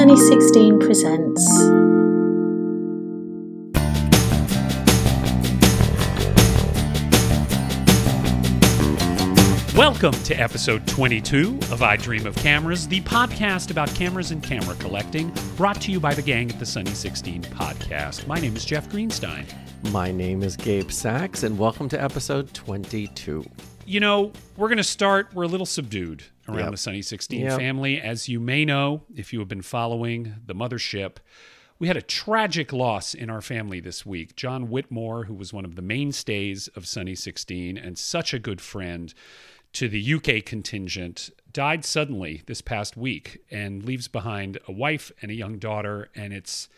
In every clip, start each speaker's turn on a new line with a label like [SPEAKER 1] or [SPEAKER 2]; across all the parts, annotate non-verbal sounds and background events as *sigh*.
[SPEAKER 1] Sunny 16 presents.
[SPEAKER 2] Welcome to episode 22 of I Dream of Cameras, the podcast about cameras and camera collecting, brought to you by the gang at the Sunny 16 podcast. My name is Jeff Greenstein.
[SPEAKER 3] My name is Gabe Sachs, and welcome to episode 22.
[SPEAKER 2] You know, we're going to start, we're a little subdued around
[SPEAKER 3] Yep.
[SPEAKER 2] the Sunny 16
[SPEAKER 3] Yep.
[SPEAKER 2] family. As you may know, if you have been following the mothership, we had a tragic loss in our family this week. John Whitmore, who was one of the mainstays of Sunny 16 and such a good friend to the UK contingent, died suddenly this past week and leaves behind a wife and a young daughter. And it's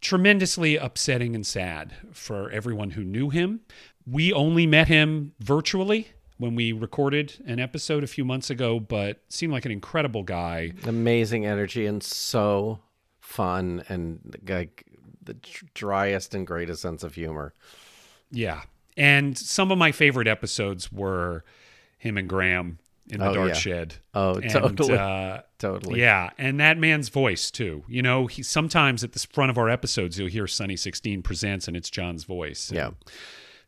[SPEAKER 2] tremendously upsetting and sad for everyone who knew him. We only met him virtually when we recorded an episode a few months ago, but seemed like an incredible guy.
[SPEAKER 3] Amazing energy and so fun, and like the driest and greatest sense of humor.
[SPEAKER 2] Yeah. And some of my favorite episodes were him and Graham in the
[SPEAKER 3] Oh,
[SPEAKER 2] dark
[SPEAKER 3] yeah.
[SPEAKER 2] shed.
[SPEAKER 3] Oh,
[SPEAKER 2] And,
[SPEAKER 3] totally.
[SPEAKER 2] uh, *laughs*
[SPEAKER 3] Totally.
[SPEAKER 2] Yeah, and that man's voice too. You know, he sometimes at the front of our episodes you'll hear Sunny 16 presents and it's John's voice.
[SPEAKER 3] Yeah.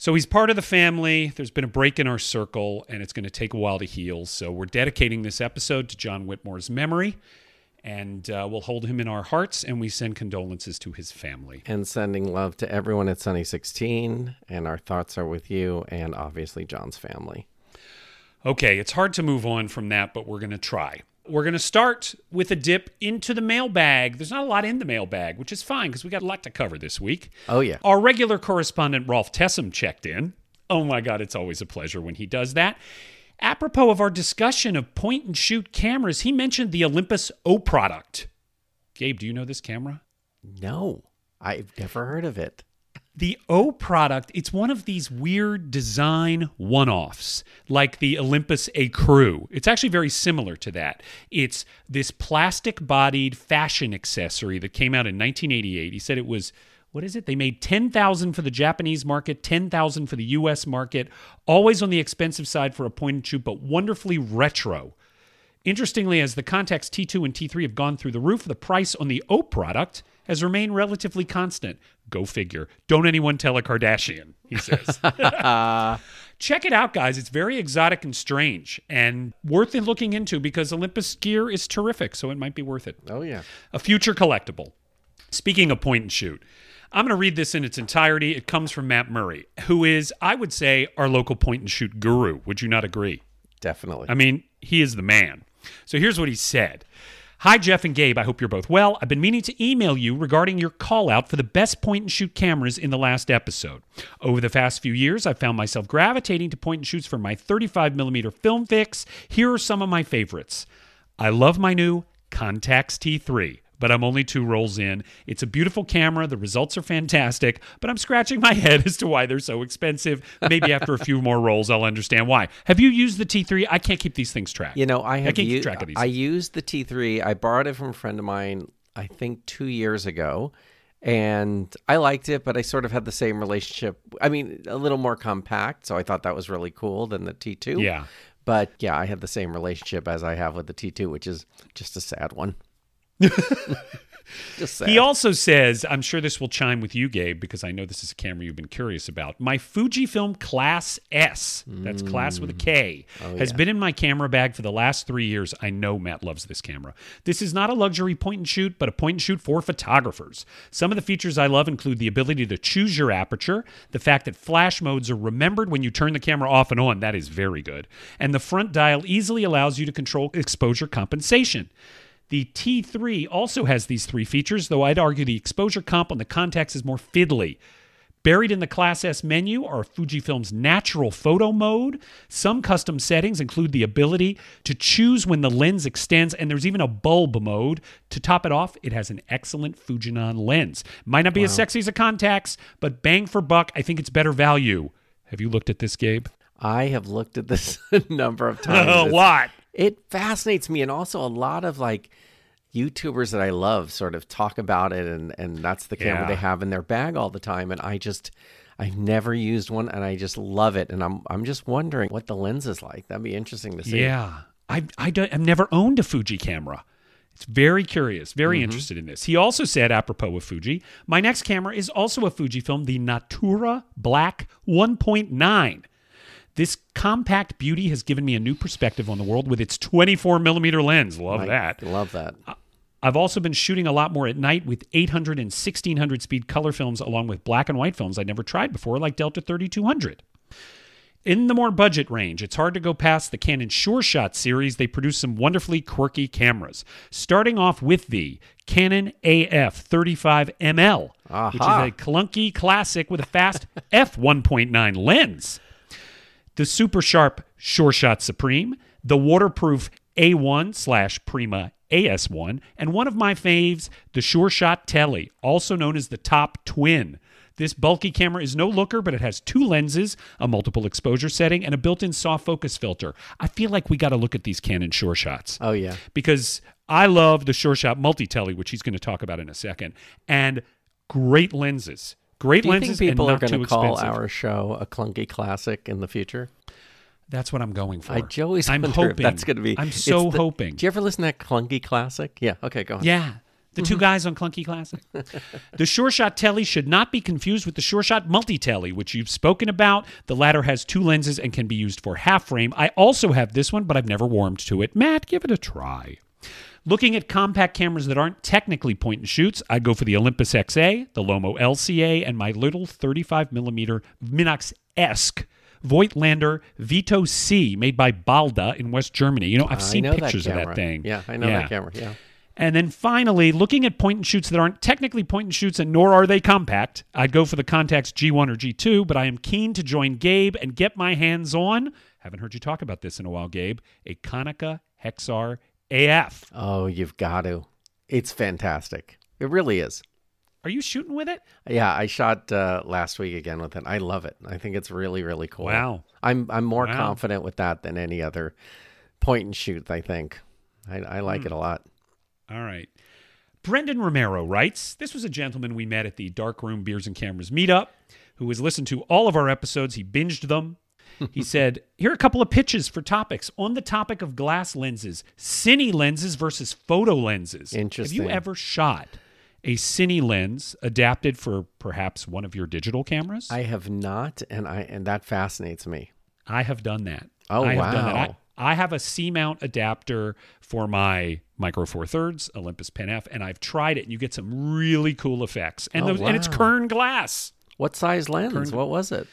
[SPEAKER 2] So he's part of the family. There's been a break in our circle, and it's going to take a while to heal. So we're dedicating this episode to John Whitmore's memory, and uh, we'll hold him in our hearts, and we send condolences to his family.
[SPEAKER 3] And sending love to everyone at Sunny 16, and our thoughts are with you and obviously John's family.
[SPEAKER 2] Okay, it's hard to move on from that, but we're going to try. We're going to start with a dip into the mailbag. There's not a lot in the mailbag, which is fine because we got a lot to cover this week.
[SPEAKER 3] Oh, yeah.
[SPEAKER 2] Our regular correspondent, Rolf Tessum, checked in. Oh my God, it's always a pleasure when he does that. Apropos of our discussion of point and shoot cameras, he mentioned the Olympus O product. Gabe, do you know this camera?
[SPEAKER 3] No, I've never heard of it.
[SPEAKER 2] The O product, it's one of these weird design one offs, like the Olympus Ecru. It's actually very similar to that. It's this plastic bodied fashion accessory that came out in 1988. He said it was, what is it? They made 10,000 for the Japanese market, 10,000 for the US market, always on the expensive side for a point and shoot, but wonderfully retro. Interestingly, as the Contax T2 and T3 have gone through the roof, the price on the O product has remained relatively constant. Go figure. Don't anyone tell a Kardashian, he says. *laughs* Check it out, guys. It's very exotic and strange and worth looking into because Olympus gear is terrific, so it might be worth it.
[SPEAKER 3] Oh, yeah.
[SPEAKER 2] A future collectible. Speaking of point and shoot, I'm going to read this in its entirety. It comes from Matt Murray, who is, I would say, our local point and shoot guru. Would you not agree?
[SPEAKER 3] Definitely.
[SPEAKER 2] I mean, he is the man. So here's what he said. Hi, Jeff and Gabe. I hope you're both well. I've been meaning to email you regarding your call out for the best point and shoot cameras in the last episode. Over the past few years, I've found myself gravitating to point and shoots for my 35mm film fix. Here are some of my favorites. I love my new Contax T3, but I'm only two rolls in. It's a beautiful camera. The results are fantastic, but I'm scratching my *laughs* head as to why they're so expensive. Maybe after a few more rolls, I'll understand why. Have you used the T3? I can't keep these things tracked.
[SPEAKER 3] You know, I have
[SPEAKER 2] can't keep track of these.
[SPEAKER 3] I used the T3. I borrowed it from a friend of mine, I think two years ago, and I liked it, but I sort of had the same relationship. I mean, a little more compact, so I thought that was really cool than the T2.
[SPEAKER 2] Yeah.
[SPEAKER 3] But yeah, I had the same relationship as I have with the T2, which is just a sad one. *laughs* just sad.
[SPEAKER 2] He also says, I'm sure this will chime with you, Gabe, because I know this is a camera you've been curious about. My Fujifilm Klasse S, that's class with a K, mm. oh, has been in my camera bag for the last three years. I know Matt loves this camera. This is not a luxury point and shoot, but a point and shoot for photographers. Some of the features I love include the ability to choose your aperture, the fact that flash modes are remembered when you turn the camera off and on, that is very good, and the front dial easily allows you to control exposure compensation. The T3 also has these three features, though I'd argue the exposure comp on the Contax is more fiddly. Buried in the Klasse S menu are Fujifilm's natural photo mode. Some custom settings include the ability to choose when the lens extends, and there's even a bulb mode. To top it off, it has an excellent Fujinon lens. Might not be as sexy as a Contax, but bang for buck, I think it's better value. Have you looked at this, Gabe?
[SPEAKER 3] I have looked at this *laughs* a number of times. *laughs*
[SPEAKER 2] a lot.
[SPEAKER 3] it fascinates me and also a lot of like youtubers that i love sort of talk about it and and that's the camera
[SPEAKER 2] Yeah.
[SPEAKER 3] they have in their bag all the time and i just i've never used one and i just love it and i'm i'm just wondering what the lens is like that'd be interesting to see
[SPEAKER 2] Yeah. I, I don't, I've never owned a Fuji camera. It's very curious, very mm-hmm. interested in this. He also said, apropos of Fuji, my next camera is also a Fujifilm, the Natura Black 1.9. This compact beauty has given me a new perspective on the world with its 24 millimeter lens. Love that.
[SPEAKER 3] Love that.
[SPEAKER 2] I've also been shooting a lot more at night with 800 and 1600 speed color films, along with black and white films I'd never tried before, like Delta 3200. In the more budget range, it's hard to go past the Canon Sure Shot series. They produce some wonderfully quirky cameras. Starting off with the Canon AF 35ML, which is a clunky classic with a fast *laughs* f 1.9 lens the super sharp Sure Shot Supreme, the waterproof A1 slash Prima AS1, and one of my faves, the Sure Shot Tele, also known as the Top Twin. This bulky camera is no looker, but it has two lenses, a multiple exposure setting, and a built in soft focus filter. I feel like we got to look at these Canon Sure Shots
[SPEAKER 3] Oh yeah.
[SPEAKER 2] because I love the Sure Shot Multi Tele, which he's going to talk about in a second, and great lenses. Great
[SPEAKER 3] Do you
[SPEAKER 2] lenses
[SPEAKER 3] think people are going to call
[SPEAKER 2] expensive.
[SPEAKER 3] our show a clunky classic in the future?
[SPEAKER 2] That's what I'm going for.
[SPEAKER 3] I always
[SPEAKER 2] I'm hoping
[SPEAKER 3] that's going to be.
[SPEAKER 2] I'm so
[SPEAKER 3] the-
[SPEAKER 2] hoping.
[SPEAKER 3] Do you ever listen to that clunky classic? Yeah. Okay, go on.
[SPEAKER 2] Yeah. The two mm-hmm. guys on Clunky Classic. *laughs* the Sure Shot Tele should not be confused with the Sure Shot Multi Tele, which you've spoken about. The latter has two lenses and can be used for half frame. I also have this one, but I've never warmed to it. Matt, give it a try. Looking at compact cameras that aren't technically point and shoots, I'd go for the Olympus XA, the Lomo LCA, and my little 35 millimeter Minox esque Voigtlander Vito C, made by Balda in West Germany. You know, I've seen
[SPEAKER 3] know
[SPEAKER 2] pictures
[SPEAKER 3] that
[SPEAKER 2] of that thing.
[SPEAKER 3] Yeah, I know that camera. Yeah.
[SPEAKER 2] And then finally, looking at point and shoots that aren't technically point and shoots, and nor are they compact, I'd go for the Contax G1 or G2, but I am keen to join Gabe and get my hands on, haven't heard you talk about this in a while, Gabe, a Konica Hexar AF.
[SPEAKER 3] Oh, you've got to. It's fantastic. It really is.
[SPEAKER 2] Are you shooting with it?
[SPEAKER 3] Yeah, I shot uh, last week again with it. I love it. I think it's really, really cool.
[SPEAKER 2] Wow.
[SPEAKER 3] I'm I'm more
[SPEAKER 2] Wow.
[SPEAKER 3] confident with that than any other point and shoot. I think. I, I like
[SPEAKER 2] Hmm.
[SPEAKER 3] it a lot.
[SPEAKER 2] All right. Brendan Romero writes This was a gentleman we met at the Darkroom Beers and Cameras meetup who has listened to all of our episodes. He binged them. He said, Here are a couple of pitches for topics. On the topic of glass lenses, cine lenses versus photo lenses.
[SPEAKER 3] Interesting.
[SPEAKER 2] Have you ever shot a cine lens adapted for perhaps one of your digital cameras?
[SPEAKER 3] I have not, and I and that fascinates me.
[SPEAKER 2] I have done that.
[SPEAKER 3] Oh,
[SPEAKER 2] I have
[SPEAKER 3] wow.
[SPEAKER 2] I, I have a C mount adapter for my Micro Four Thirds Olympus Pen F, and I've tried it, and you get some really cool effects. And
[SPEAKER 3] Oh,
[SPEAKER 2] those, and it's. Kern glass.
[SPEAKER 3] What size lens? What was it?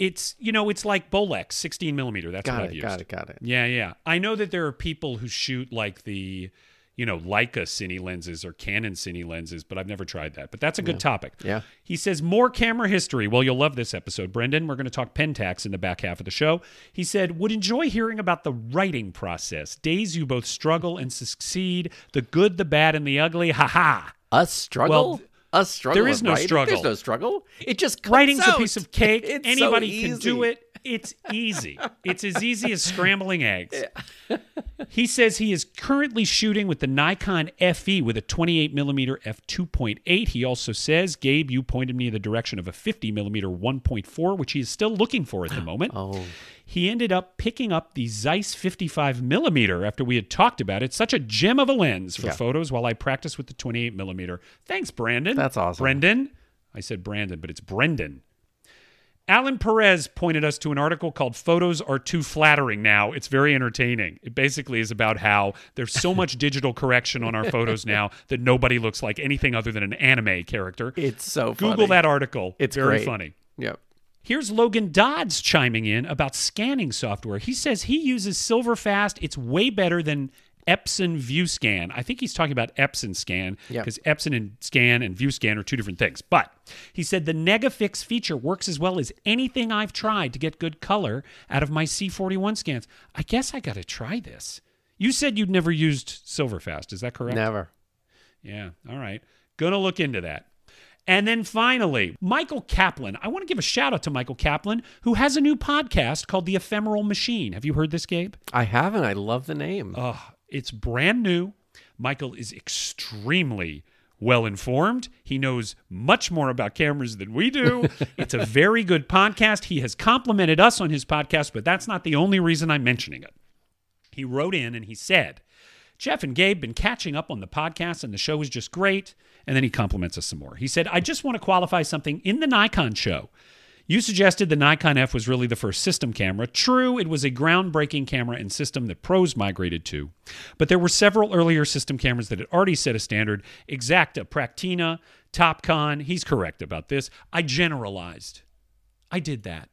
[SPEAKER 2] It's you know it's like Bolex 16 millimeter. That's what
[SPEAKER 3] Got
[SPEAKER 2] I've used.
[SPEAKER 3] Got it. Got it.
[SPEAKER 2] Yeah, yeah. I know that there are people who shoot like the, you know, Leica cine lenses or Canon cine lenses, but I've never tried that. But that's a good topic.
[SPEAKER 3] Yeah.
[SPEAKER 2] He says more camera history. Well, you'll love this episode, Brendan. We're going to talk Pentax in the back half of the show. He said, would enjoy hearing about the writing process. Days you both struggle and succeed, the good, the bad, and the ugly. Ha ha.
[SPEAKER 3] A struggle.
[SPEAKER 2] Well,
[SPEAKER 3] a struggle.
[SPEAKER 2] there is no
[SPEAKER 3] writing?
[SPEAKER 2] struggle.
[SPEAKER 3] There's no struggle. It just comes
[SPEAKER 2] Writing's a piece of cake. *laughs*
[SPEAKER 3] It's so
[SPEAKER 2] Anybody can do it. It's easy. It's as easy as scrambling eggs. *laughs* he says he is currently shooting with the Nikon FE with a 28 millimeter f2.8. He also says, Gabe, you pointed me in the direction of a 50 millimeter 1.4, which he is still looking for at the *gasps* moment.
[SPEAKER 3] Oh,
[SPEAKER 2] He ended up picking up the Zeiss 55 millimeter after we had talked about it. Such a gem of a lens for
[SPEAKER 3] Yeah.
[SPEAKER 2] photos while I practice with the 28 millimeter. Thanks, Brandon.
[SPEAKER 3] That's awesome.
[SPEAKER 2] Brendan. I said Brandon, but it's Brendan. Alan Perez pointed us to an article called Photos Are Too Flattering Now. It's very entertaining. It basically is about how there's so much *laughs* digital correction on our photos now that nobody looks like anything other than an anime character.
[SPEAKER 3] it's so funny.
[SPEAKER 2] Google
[SPEAKER 3] funny.
[SPEAKER 2] that article.
[SPEAKER 3] It's
[SPEAKER 2] very
[SPEAKER 3] great.
[SPEAKER 2] funny.
[SPEAKER 3] Yep.
[SPEAKER 2] Here's Logan Dodds chiming in about scanning software. He says he uses Silverfast. It's way better than Epson VueScan. I think he's talking about Epson Scan
[SPEAKER 3] Yep.
[SPEAKER 2] because Epson and Scan and VueScan are two different things. But he said the Negafix feature works as well as anything I've tried to get good color out of my C41 scans. I guess I got to try this. You said you'd never used Silverfast. Is that correct?
[SPEAKER 3] Never.
[SPEAKER 2] Yeah. All right. Gonna look into that. And then finally, Michael Kaplan. I want to give a shout out to Michael Kaplan, who has a new podcast called The Ephemeral Machine. Have you heard this, Gabe?
[SPEAKER 3] I haven't. I love the name.
[SPEAKER 2] Oh, it's brand new. Michael is extremely well informed. He knows much more about cameras than we do. *laughs* it's a very good podcast. He has complimented us on his podcast, but that's not the only reason I'm mentioning it. He wrote in and he said, Jeff and Gabe been catching up on the podcast, and the show is just great. And then he compliments us some more. He said, I just want to qualify something in the Nikon show. You suggested the Nikon F was really the first system camera. True, it was a groundbreaking camera and system that pros migrated to. But there were several earlier system cameras that had already set a standard Exakta, Praktina, Topcon. He's correct about this. I generalized. I did that.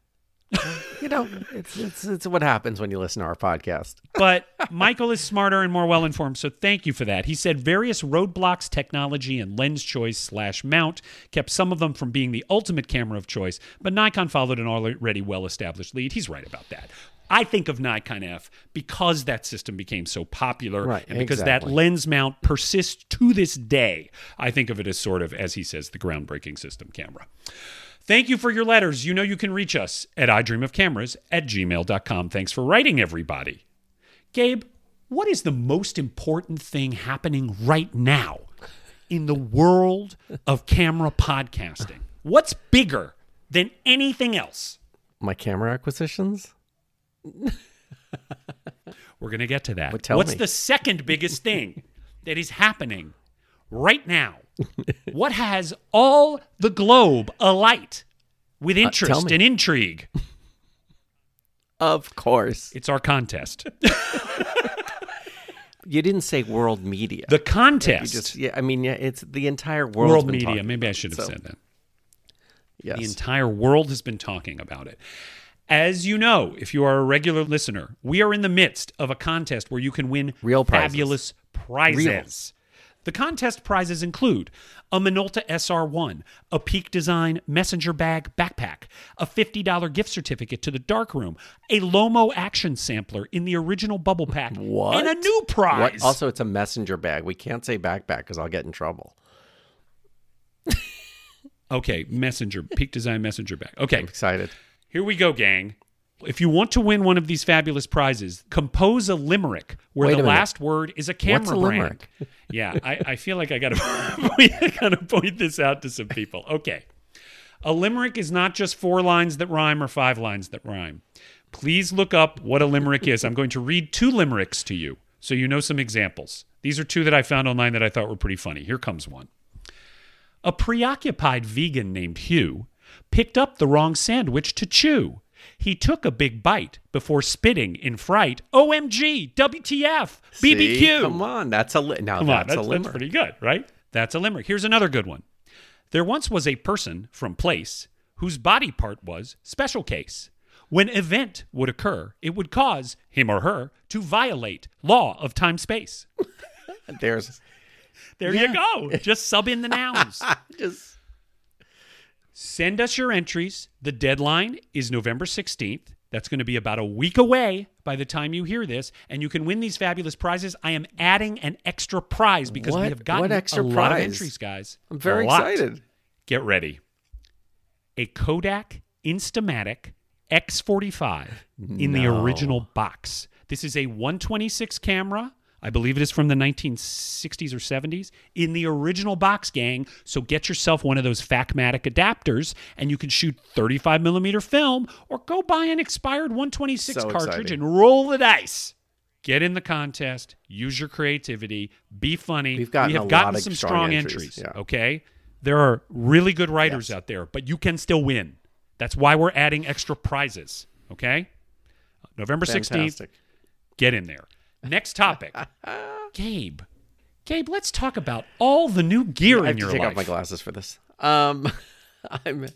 [SPEAKER 3] You know, it's, it's it's what happens when you listen to our podcast.
[SPEAKER 2] But Michael is smarter and more well informed, so thank you for that. He said various roadblocks, technology, and lens choice slash mount kept some of them from being the ultimate camera of choice, but Nikon followed an already well established lead. He's right about that. I think of Nikon F because that system became so popular
[SPEAKER 3] Right,
[SPEAKER 2] and because
[SPEAKER 3] exactly.
[SPEAKER 2] that lens mount persists to this day. I think of it as sort of, as he says, the groundbreaking system camera. Thank you for your letters. You know you can reach us at idreamofcameras at gmail.com. Thanks for writing, everybody. Gabe, what is the most important thing happening right now in the world of camera podcasting? What's bigger than anything else?
[SPEAKER 3] My camera acquisitions. *laughs*
[SPEAKER 2] We're going to get to that. What's
[SPEAKER 3] me.
[SPEAKER 2] the second biggest thing that is happening right now? What has all the globe alight with interest
[SPEAKER 3] Uh,
[SPEAKER 2] and intrigue?
[SPEAKER 3] Of course,
[SPEAKER 2] It's our contest. *laughs*
[SPEAKER 3] you didn't say world media.
[SPEAKER 2] The contest.
[SPEAKER 3] just yeah. I mean, yeah. It's the entire world.
[SPEAKER 2] world media. Maybe I should have
[SPEAKER 3] so-
[SPEAKER 2] said that.
[SPEAKER 3] Yes.
[SPEAKER 2] The entire world has been talking about it. As you know, if you are a regular listener, we are in the midst of a contest where you can win
[SPEAKER 3] Real prizes.
[SPEAKER 2] fabulous prizes. The contest prizes include a Minolta SR1, a Peak Design messenger bag backpack, a $50 gift certificate to the darkroom, a Lomo action sampler in the original bubble pack,
[SPEAKER 3] What?
[SPEAKER 2] and a new prize.
[SPEAKER 3] What? Also, it's a messenger bag. We can't say backpack because I'll get in trouble. *laughs*
[SPEAKER 2] okay, messenger, Peak Design messenger bag. Okay,
[SPEAKER 3] I'm excited.
[SPEAKER 2] Here we go, gang. If you want to win one of these fabulous prizes, compose a limerick where
[SPEAKER 3] Wait
[SPEAKER 2] the last word is a camera
[SPEAKER 3] What's a
[SPEAKER 2] brand.
[SPEAKER 3] limerick? *laughs*
[SPEAKER 2] yeah, I, I feel like I gotta *laughs* I gotta point this out to some people. Okay. A limerick is not just four lines that rhyme or five lines that rhyme. Please look up what a limerick is. I'm going to read two limericks to you so you know some examples. These are two that I found online that I thought were pretty funny. Here comes one. A preoccupied vegan named Hugh picked up the wrong sandwich to chew. He took a big bite before spitting in fright. OMG, WTF, BBQ.
[SPEAKER 3] See? Come on, that's a li- now
[SPEAKER 2] Come on,
[SPEAKER 3] that's,
[SPEAKER 2] that's,
[SPEAKER 3] a
[SPEAKER 2] that's
[SPEAKER 3] limerick.
[SPEAKER 2] pretty good, right? That's a limerick. Here's another good one. There once was a person from place whose body part was special case. When event would occur, it would cause him or her to violate law of time space. *laughs*
[SPEAKER 3] There's
[SPEAKER 2] There you go. Just sub in the nouns. *laughs*
[SPEAKER 3] just
[SPEAKER 2] Send us your entries. The deadline is November 16th. That's going to be about a week away by the time you hear this, and you can win these fabulous prizes. I am adding an extra prize because we have gotten
[SPEAKER 3] what extra
[SPEAKER 2] a lot of
[SPEAKER 3] prize?
[SPEAKER 2] entries, guys.
[SPEAKER 3] I'm very excited.
[SPEAKER 2] Get ready. A Kodak Instamatic X45 in the original box. This is a 126 camera. I believe it is from the 1960s or 70s in the original box gang. So get yourself one of those Fakmatic adapters and you can shoot 35 millimeter film or go buy an expired 126
[SPEAKER 3] So
[SPEAKER 2] cartridge
[SPEAKER 3] exciting.
[SPEAKER 2] and roll the dice. Get in the contest, use your creativity, be funny.
[SPEAKER 3] We've gotten
[SPEAKER 2] we have
[SPEAKER 3] a
[SPEAKER 2] gotten
[SPEAKER 3] lot of
[SPEAKER 2] some
[SPEAKER 3] strong
[SPEAKER 2] strong
[SPEAKER 3] entries,
[SPEAKER 2] entries.
[SPEAKER 3] yeah.
[SPEAKER 2] Okay. There are really good writers out there, but you can still win. That's why we're adding extra prizes. Okay. November 16th,
[SPEAKER 3] fantastic.
[SPEAKER 2] get in there. Next topic. Gabe. Gabe, let's talk about all the new gear
[SPEAKER 3] I
[SPEAKER 2] in your life.
[SPEAKER 3] I have to take
[SPEAKER 2] life.
[SPEAKER 3] off my glasses for this. Um, *laughs* I'm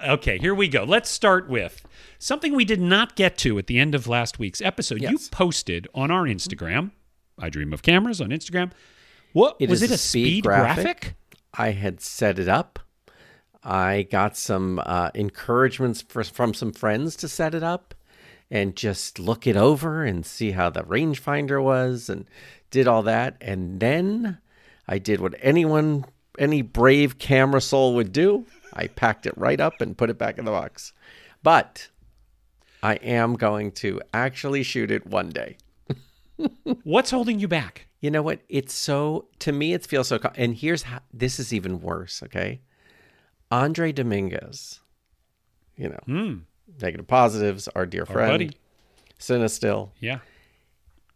[SPEAKER 2] Okay, here we go. Let's start with something we did not get to at the end of last week's episode. You posted on our Instagram. I dream of cameras on Instagram. What
[SPEAKER 3] It
[SPEAKER 2] was
[SPEAKER 3] is
[SPEAKER 2] it?
[SPEAKER 3] a
[SPEAKER 2] A
[SPEAKER 3] speed
[SPEAKER 2] speed,
[SPEAKER 3] graphic.
[SPEAKER 2] graphic?
[SPEAKER 3] I had set it up. I got some uh, encouragements for, from some friends to set it up and just look it over and see how the rangefinder was and did all that. And then I did what anyone, any brave camera soul would do. I packed it right up and put it back in the box. But I am going to actually shoot it one day. *laughs*
[SPEAKER 2] What's holding you back?
[SPEAKER 3] You know what? It's so to me it feels so and here's how this is even worse, okay? Andre Dominguez, you know, hmm. Negative positives, our dear friend,
[SPEAKER 2] buddy.
[SPEAKER 3] Cinestill.
[SPEAKER 2] Yeah.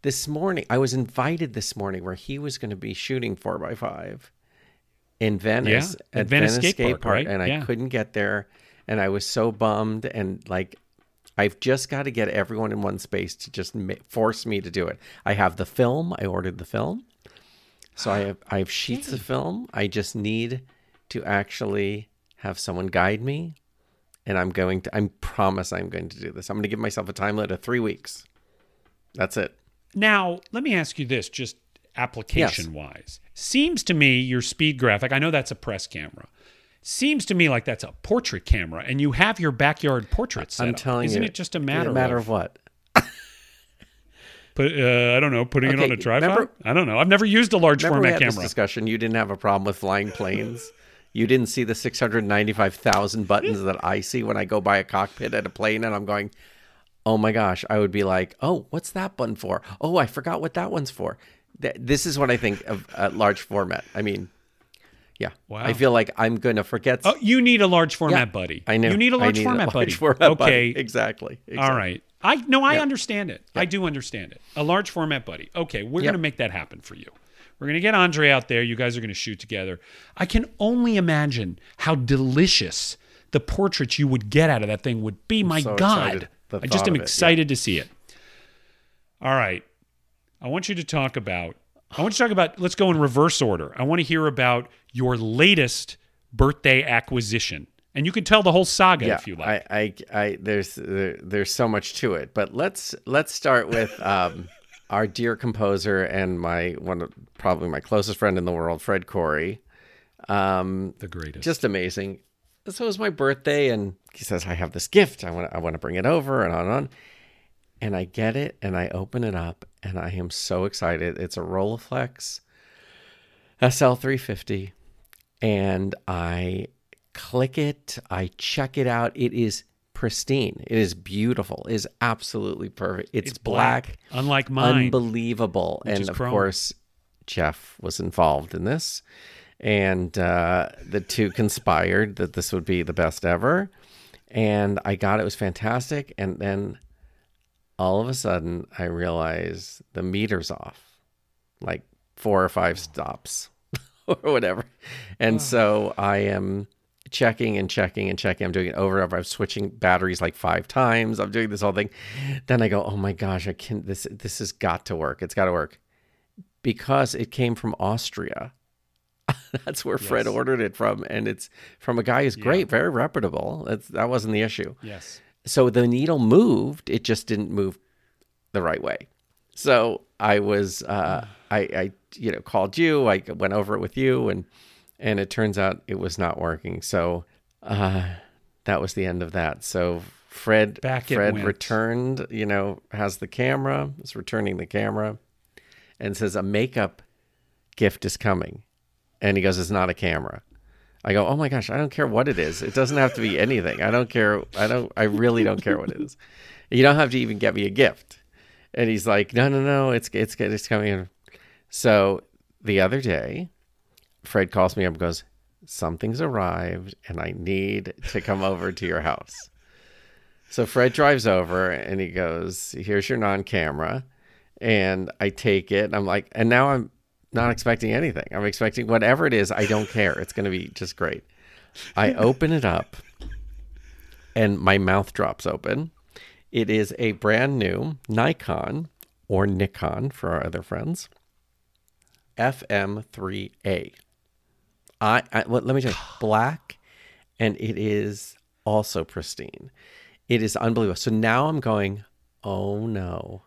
[SPEAKER 3] this morning I was invited this morning where he was going to be shooting four by five in Venice
[SPEAKER 2] Yeah,
[SPEAKER 3] at Venice, Skate, Park,
[SPEAKER 2] right?
[SPEAKER 3] and I
[SPEAKER 2] Yeah.
[SPEAKER 3] couldn't get there, and I was so bummed and like. I've just got to get everyone in one space to just ma- force me to do it. I have the film. I ordered the film, so I have I have sheets of film. I just need to actually have someone guide me, and I'm going to. I promise I'm going to do this. I'm going to give myself a time limit of three weeks. That's it.
[SPEAKER 2] Now, let me ask you this, just application wise. Seems to me your speed graphic, I know that's a press camera. Seems to me like that's a portrait camera, and you have your backyard portrait
[SPEAKER 3] I'm telling
[SPEAKER 2] Isn't
[SPEAKER 3] you,
[SPEAKER 2] it just a matter,
[SPEAKER 3] a matter
[SPEAKER 2] of,
[SPEAKER 3] of what?
[SPEAKER 2] put, uh, I don't know, putting it on a tripod?
[SPEAKER 3] remember-
[SPEAKER 2] I don't know. I've never used a large format camera.
[SPEAKER 3] discussion. You didn't have a problem with flying planes. *laughs* you didn't see the 695,000 buttons that I see when I go by a cockpit at a plane, and I'm going, "Oh my gosh!" I would be like, "Oh, what's that button for? Oh, I forgot what that one's for." Th- This is what I think of a large format. I mean, yeah,
[SPEAKER 2] Wow.
[SPEAKER 3] I feel like I'm going to forget.
[SPEAKER 2] Oh, you need a large format
[SPEAKER 3] Yeah,
[SPEAKER 2] buddy.
[SPEAKER 3] I know.
[SPEAKER 2] You need a large
[SPEAKER 3] need
[SPEAKER 2] format
[SPEAKER 3] large
[SPEAKER 2] buddy.
[SPEAKER 3] format buddy.
[SPEAKER 2] okay.
[SPEAKER 3] Exactly.
[SPEAKER 2] All
[SPEAKER 3] exactly.
[SPEAKER 2] right. I no, I understand it. I do understand it. A large format buddy. Okay, we're
[SPEAKER 3] Yep.
[SPEAKER 2] going to make that happen for you. We're going to get Andre out there. You guys are going to shoot together. I can only imagine how delicious the portraits you would get out of that thing would be. My
[SPEAKER 3] so
[SPEAKER 2] God. I just am
[SPEAKER 3] it, yeah.
[SPEAKER 2] excited to see it. All right. I want you to talk about I want you to talk about let's go in reverse order. I want to hear about your latest birthday acquisition. And you can tell the whole saga
[SPEAKER 3] yeah,
[SPEAKER 2] if you like.
[SPEAKER 3] I, I, I, there's, there, there's so much to it, but let's let's start with um, our dear composer and my one, probably my closest friend in the world, Fred Corey. Um,
[SPEAKER 2] the greatest.
[SPEAKER 3] just amazing. So it was my birthday, and he says, "I have this gift. I want, I want to bring it over," and on and on. And I get it, and I open it up, and I am so excited. It's a Rolleiflex SL350, and I click it. I check it out. It is pristine. It is beautiful. It is absolutely perfect. It's,
[SPEAKER 2] It's
[SPEAKER 3] black,
[SPEAKER 2] black, unlike mine.
[SPEAKER 3] unbelievable. and of course, Jeff was involved in this, and uh, the two conspired that this would be the best ever. And I got it. It was fantastic. And then all of a sudden, I realized the meter's off, like four or five stops *laughs* or whatever. And so I am checking and checking and checking. I'm doing it over and over. I'm switching batteries like five times. I'm doing this whole thing. Then I go, oh my gosh, I can this this has got to work. It's got to work. Because it came from Austria. *laughs* That's where Fred ordered it from. And it's from a guy who's great, very reputable. That's that wasn't the issue.
[SPEAKER 2] yes.
[SPEAKER 3] So the needle moved, it just didn't move the right way. So I was, uh, I, I, you know, called you. I went over it with you, and and it turns out it was not working. So uh, that was the end of that. So Fred,
[SPEAKER 2] Back
[SPEAKER 3] Fred
[SPEAKER 2] went.
[SPEAKER 3] returned. You know, has the camera. Is returning the camera, and says a makeup gift is coming, and he goes, "It's not a camera." I go, oh my gosh, I don't care what it is. It doesn't have to be anything. I don't care. I don't. I really don't care what it is. You don't have to even get me a gift. And he's like, no, no, no. It's it's it's coming. So the other day, Fred calls me up and goes, something's arrived, and I need to come over to your house. So Fred drives over and he goes, here's your non-camera, and I take it. And I'm like, and now I'm not expecting anything. I'm expecting whatever it is. I don't care. It's going to be just great. I open it up and my mouth drops open. It is a brand new Nikon or Nikon for our other friends FM3A. I, I let let me tell you, *sighs* black, and it is also pristine. It is unbelievable. So now I'm going, oh no.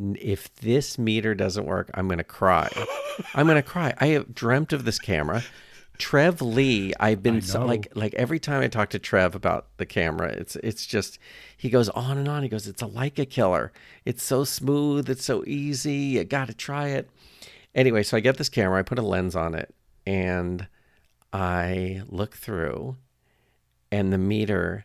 [SPEAKER 3] If this meter doesn't work, I'm going to cry. I'm going *laughs* to cry. I have dreamt of this camera. Trev Lee, I've been so, like like every time I talk to Trev about the camera, it's it's just he goes on and on. He goes, "It's a Leica killer. It's so smooth, it's so easy. You got to try it." Anyway, so I get this camera, I put a lens on it, and I look through and the meter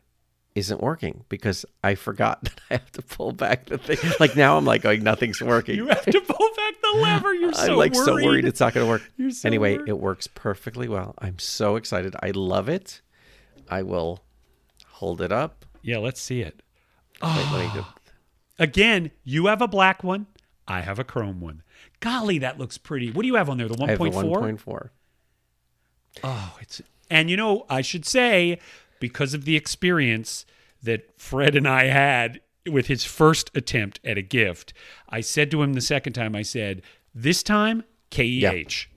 [SPEAKER 3] isn't working because I forgot *laughs* that I have to pull back the thing. Like now I'm like going, nothing's working.
[SPEAKER 2] You have to pull back the lever. You're *laughs* so worried.
[SPEAKER 3] I'm like
[SPEAKER 2] worried.
[SPEAKER 3] so worried it's not going to work.
[SPEAKER 2] You're so
[SPEAKER 3] anyway,
[SPEAKER 2] worried.
[SPEAKER 3] it works perfectly well. I'm so excited. I love it. I will hold it up.
[SPEAKER 2] Yeah, let's see it.
[SPEAKER 3] Wait, let me do- ah.
[SPEAKER 2] Again, you have a black one. I have a chrome one. Golly, that looks pretty. What do you have on there? The
[SPEAKER 3] I have a
[SPEAKER 2] 1.4?
[SPEAKER 3] 1.4.
[SPEAKER 2] Oh, it's and you know, I should say because of the experience that Fred and I had with his first attempt at a gift, I said to him the second time, I said, "This time, KEH."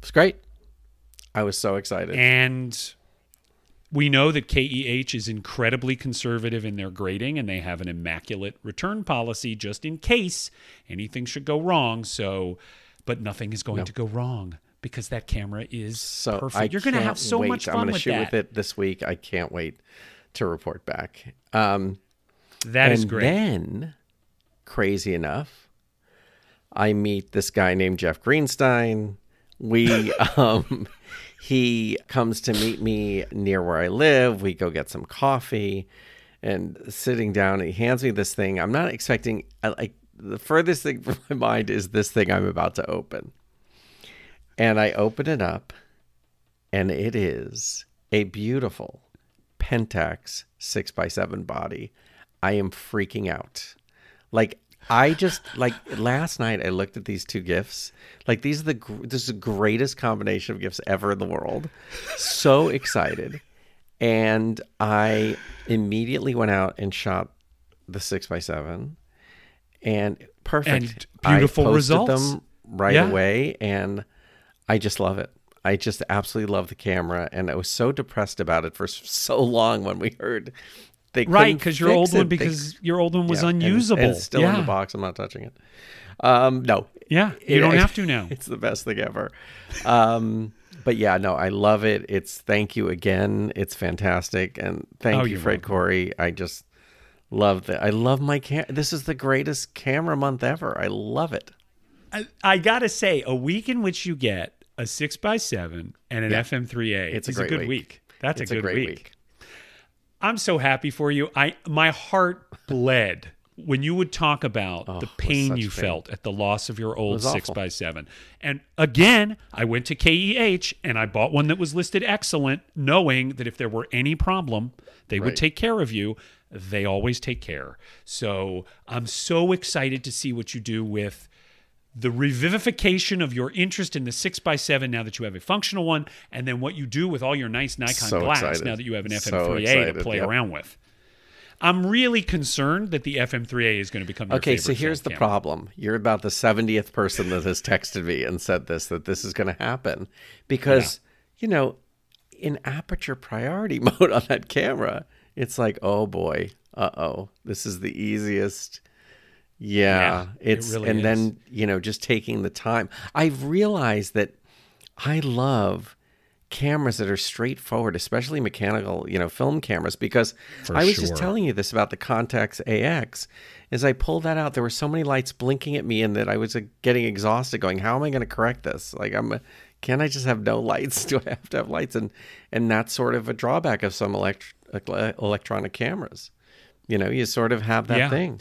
[SPEAKER 3] It's great. I was so excited.
[SPEAKER 2] And we know that KEH is incredibly conservative in their grading and they have an immaculate return policy just in case anything should go wrong. So, but nothing is going to go wrong because that camera is
[SPEAKER 3] so
[SPEAKER 2] perfect.
[SPEAKER 3] I
[SPEAKER 2] You're going to have so
[SPEAKER 3] wait.
[SPEAKER 2] much
[SPEAKER 3] I'm gonna
[SPEAKER 2] with
[SPEAKER 3] shoot
[SPEAKER 2] that.
[SPEAKER 3] with it this week. I can't wait to report back. Um,
[SPEAKER 2] That is
[SPEAKER 3] and
[SPEAKER 2] great.
[SPEAKER 3] then, crazy enough, I meet this guy named Jeff Greenstein. We *laughs* um, he comes to meet me near where I live. We go get some coffee, and sitting down, he hands me this thing. I'm not expecting. I, like the furthest thing *laughs* from my mind is this thing I'm about to open, and I open it up, and it is a beautiful Pentax six x seven body. I am freaking out. Like I just like last night I looked at these two gifts. Like these are the this is the greatest combination of gifts ever in the world. So excited. And I immediately went out and shot the six x seven, and perfect.
[SPEAKER 2] And beautiful
[SPEAKER 3] I
[SPEAKER 2] results.
[SPEAKER 3] them right
[SPEAKER 2] Yeah.
[SPEAKER 3] away, and I just love it. I just absolutely love the camera, and I was so depressed about it for so long when we heard they
[SPEAKER 2] right, because your old
[SPEAKER 3] it.
[SPEAKER 2] one
[SPEAKER 3] They-
[SPEAKER 2] because your old one was
[SPEAKER 3] yeah,
[SPEAKER 2] unusable.
[SPEAKER 3] and it's still
[SPEAKER 2] yeah.
[SPEAKER 3] in the box. I'm not touching it. Um, no,
[SPEAKER 2] Yeah, you
[SPEAKER 3] It-
[SPEAKER 2] don't have to now. *laughs*
[SPEAKER 3] It's the best thing ever. Um, but yeah, no, I love it. It's thank you again. It's fantastic, and thank
[SPEAKER 2] Oh,
[SPEAKER 3] you, Fred
[SPEAKER 2] welcome.
[SPEAKER 3] Corey. I just love that. I love my cam. This is the greatest camera month ever. I love it.
[SPEAKER 2] I, I gotta say, a week in which you get a six x seven and an
[SPEAKER 3] Yeah.
[SPEAKER 2] FM3A
[SPEAKER 3] It's a
[SPEAKER 2] is
[SPEAKER 3] great
[SPEAKER 2] good
[SPEAKER 3] week.
[SPEAKER 2] week. That's
[SPEAKER 3] it's
[SPEAKER 2] a good
[SPEAKER 3] great
[SPEAKER 2] week. I'm so happy for you. I my heart bled when you would talk about oh, the
[SPEAKER 3] Oh, was
[SPEAKER 2] pain you
[SPEAKER 3] pain.
[SPEAKER 2] felt at the loss of your old six x seven. And again, I went to KEH and I bought one that was listed excellent, knowing that if there were any problem, they would take care of you. They always take care. So I'm so excited to see what you do with the revivification of your interest in the 6x7 now that you have a functional one, and then what you do with all your nice Nikon
[SPEAKER 3] So
[SPEAKER 2] glass
[SPEAKER 3] excited.
[SPEAKER 2] now that you have an FM3A
[SPEAKER 3] excited,
[SPEAKER 2] to play
[SPEAKER 3] yep.
[SPEAKER 2] around with. I'm really concerned that the FM3A is going to become your
[SPEAKER 3] Okay, so here's the
[SPEAKER 2] camera.
[SPEAKER 3] problem. You're about the 70th person that has texted me and said this that this is going to happen because you know, in aperture priority *laughs* mode on that camera, it's like, "Oh boy. Uh-oh. This is the easiest." Yeah,
[SPEAKER 2] Yeah, it
[SPEAKER 3] it's
[SPEAKER 2] really
[SPEAKER 3] and
[SPEAKER 2] is.
[SPEAKER 3] then, you know, just taking the time. I've realized that I love cameras that are straightforward, especially mechanical, you know, film cameras because I was just telling you this about the Contax AX. As I pulled that out, there were so many lights blinking at me, and that I was uh, getting exhausted. Going, how am I going to correct this? Like, I'm, can I just have no lights? *laughs* Do I have to have lights? And and that's sort of a drawback of some elect- electronic cameras. You know, you sort of have that
[SPEAKER 2] Yeah.
[SPEAKER 3] thing.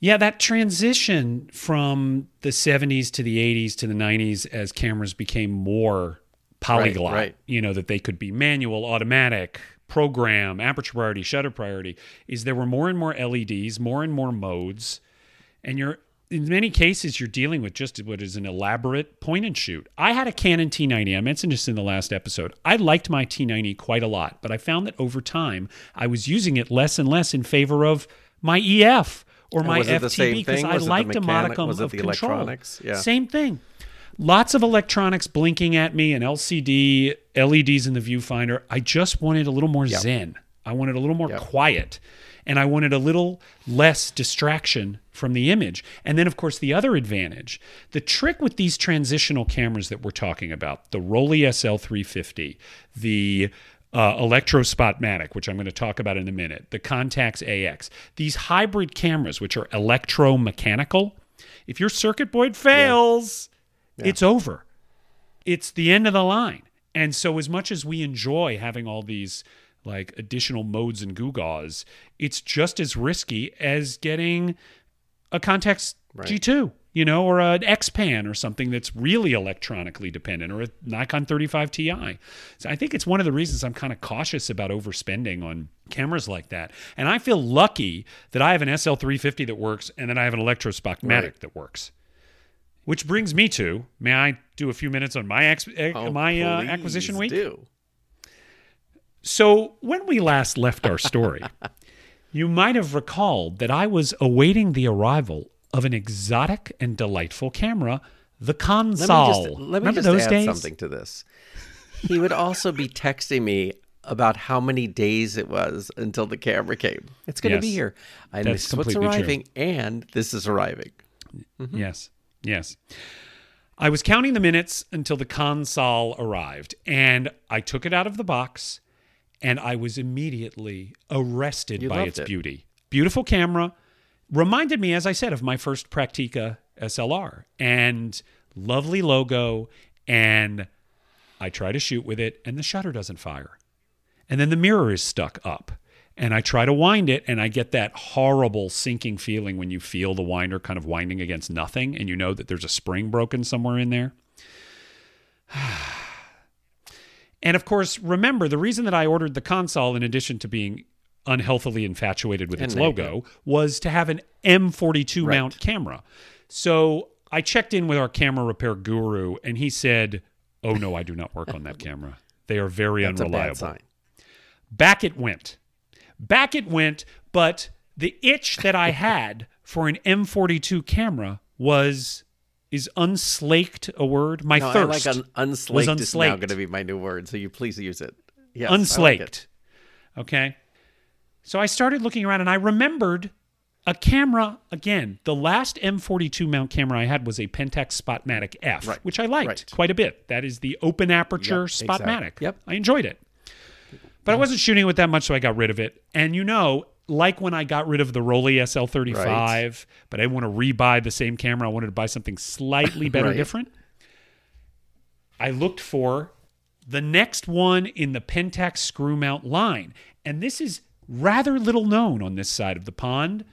[SPEAKER 2] Yeah, that transition from the 70s to the 80s to the 90s as cameras became more polyglot,
[SPEAKER 3] right.
[SPEAKER 2] you know, that they could be manual, automatic, program, aperture priority, shutter priority, is there were more and more LEDs, more and more modes, and you're in many cases you're dealing with just what is an elaborate point and shoot. I had a Canon T90. I mentioned this in the last episode. I liked my T90 quite a lot, but I found that over time I was using it less and less in favor of my EF or my FTB because? I liked a modicum
[SPEAKER 3] was it
[SPEAKER 2] of
[SPEAKER 3] the
[SPEAKER 2] control.
[SPEAKER 3] electronics? Yeah.
[SPEAKER 2] Same thing. Lots of electronics blinking at me, an LCD, LEDs in the viewfinder. I just wanted a little more zen. I wanted a little more quiet. And I wanted a little less distraction from the image. And then, of course, the other advantage the trick with these transitional cameras that we're talking about, the Rollei SL350, the uh, Electro Spotmatic, which I'm going to talk about in a minute, the Contax AX, these hybrid cameras, which are electromechanical, if your circuit board fails, it's over. It's the end of the line. And so, as much as we enjoy having all these like additional modes and gewgaws, it's just as risky as getting a Contax G2. You know, or an X-Pan or something that's really electronically dependent, or a Nikon 35 Ti. So I think it's one of the reasons I'm kind of cautious about overspending on cameras like that. And I feel lucky that I have an SL350 that works, and then I have an Electro Spotmatic
[SPEAKER 3] Right.
[SPEAKER 2] that works. Which brings me to, may I do a few minutes on my ex- eh,
[SPEAKER 3] Oh,
[SPEAKER 2] my uh, acquisition week?
[SPEAKER 3] Do.
[SPEAKER 2] So, when we last left our story, *laughs* you might have recalled that I was awaiting the arrival of an exotic and delightful camera, the
[SPEAKER 3] Let me just, let me
[SPEAKER 2] Remember
[SPEAKER 3] just
[SPEAKER 2] those
[SPEAKER 3] add
[SPEAKER 2] days?
[SPEAKER 3] something to this. He would also be texting me about how many days it was until the camera came. It's going to be
[SPEAKER 2] Yes.
[SPEAKER 3] here. And
[SPEAKER 2] That's
[SPEAKER 3] this is what's
[SPEAKER 2] completely true.
[SPEAKER 3] arriving, and this is arriving. Mm-hmm.
[SPEAKER 2] Yes, yes. I was counting the minutes until the Consul arrived, and I took it out of the box, and I was immediately arrested
[SPEAKER 3] You
[SPEAKER 2] by its
[SPEAKER 3] it.
[SPEAKER 2] beauty. Beautiful camera, reminded me, as I said, of my first Praktica SLR, and lovely logo, and I try to shoot with it, and the shutter doesn't fire, and then the mirror is stuck up. And I try to wind it, and I get that horrible sinking feeling when you feel the winder kind of winding against nothing, and you know that there's a spring broken somewhere in there. *sighs* and of course, remember the reason that I ordered the Consul, in addition to being unhealthily infatuated with its logo, was to have an M42
[SPEAKER 3] Right.
[SPEAKER 2] mount camera. So I checked in with our camera repair guru, and he said, "Oh no, I do not work on that *laughs* camera. They are very
[SPEAKER 3] That's
[SPEAKER 2] unreliable." Back it went. Back it went, but the itch that I *laughs* had for an M42 camera was is unslaked a word? My
[SPEAKER 3] No, I
[SPEAKER 2] thirst
[SPEAKER 3] like un- unslaked, is now going to be my new word, so you please use it. Yes, I like it.
[SPEAKER 2] unslaked. Okay. So I started looking around and I remembered a camera again. The last M42 mount camera I had was a Pentax Spotmatic F,
[SPEAKER 3] Right,
[SPEAKER 2] which I liked
[SPEAKER 3] right.
[SPEAKER 2] quite a bit. That is the open aperture
[SPEAKER 3] Yep,
[SPEAKER 2] Spotmatic.
[SPEAKER 3] exactly. Yep.
[SPEAKER 2] I enjoyed it. But I wasn't shooting with that much, so I got rid of it. And you know, like when I got rid of the Rollei SL35,
[SPEAKER 3] Right.
[SPEAKER 2] but I didn't want to rebuy the same camera. I wanted to buy something slightly *laughs* better, different. I looked for the next one in the Pentax screw mount line. And this is rather little known on this side of the pond.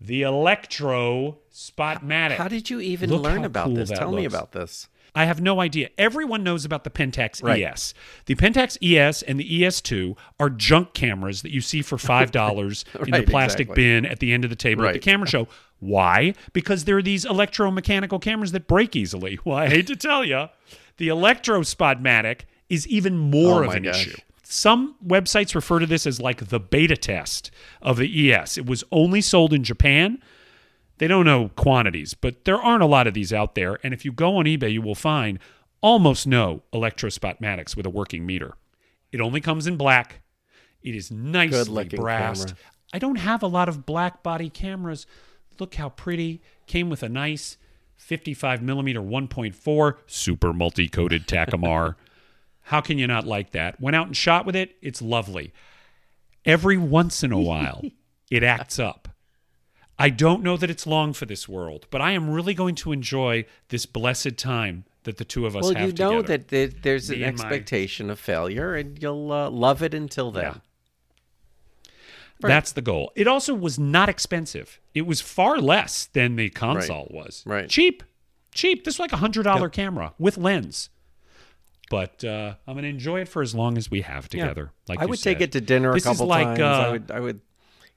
[SPEAKER 2] The Electro Spotmatic.
[SPEAKER 3] How did you even
[SPEAKER 2] Look
[SPEAKER 3] learn about
[SPEAKER 2] cool
[SPEAKER 3] this? Tell me about this.
[SPEAKER 2] I have no idea. Everyone knows about the Pentax
[SPEAKER 3] Right.
[SPEAKER 2] ES. The Pentax ES and the ES2 are junk cameras that you see for $5 *laughs* in the plastic
[SPEAKER 3] exactly.
[SPEAKER 2] bin at the end of the table at the camera show. Why? Because they're these electromechanical cameras that break easily. *laughs* Well, I hate to tell you, the Electro Spotmatic is even more
[SPEAKER 3] Oh
[SPEAKER 2] of an
[SPEAKER 3] gosh.
[SPEAKER 2] issue. Some websites refer to this as like the beta test of the ES. It was only sold in Japan. They don't know quantities, but there aren't a lot of these out there. And if you go on eBay, you will find almost no Electrospotmatics with a working meter. It only comes in black. It is nicely brassed.
[SPEAKER 3] camera.
[SPEAKER 2] I don't have a lot of black body cameras. Look how pretty. Came with a nice 55 millimeter 1.4 super multi coated Takumar. How can you not like that? Went out and shot with it. It's lovely. Every once in a while, *laughs* it acts up. I don't know that it's long for this world, but I am really going to enjoy this blessed time that the two of us
[SPEAKER 3] Well,
[SPEAKER 2] have
[SPEAKER 3] you know
[SPEAKER 2] together.
[SPEAKER 3] that there- there's an
[SPEAKER 2] Me my-
[SPEAKER 3] expectation of failure, and you'll uh, love it until then.
[SPEAKER 2] Yeah. That's the goal. It also was not expensive. It was far less than the Consul was.
[SPEAKER 3] Right.
[SPEAKER 2] Cheap. Cheap. This is like a hundred dollar camera with lens. But uh, I'm gonna enjoy it for as long as we have
[SPEAKER 3] Yeah.
[SPEAKER 2] together. Like
[SPEAKER 3] I would take it to dinner
[SPEAKER 2] This
[SPEAKER 3] a
[SPEAKER 2] is like,
[SPEAKER 3] times.
[SPEAKER 2] uh,
[SPEAKER 3] I would, I would,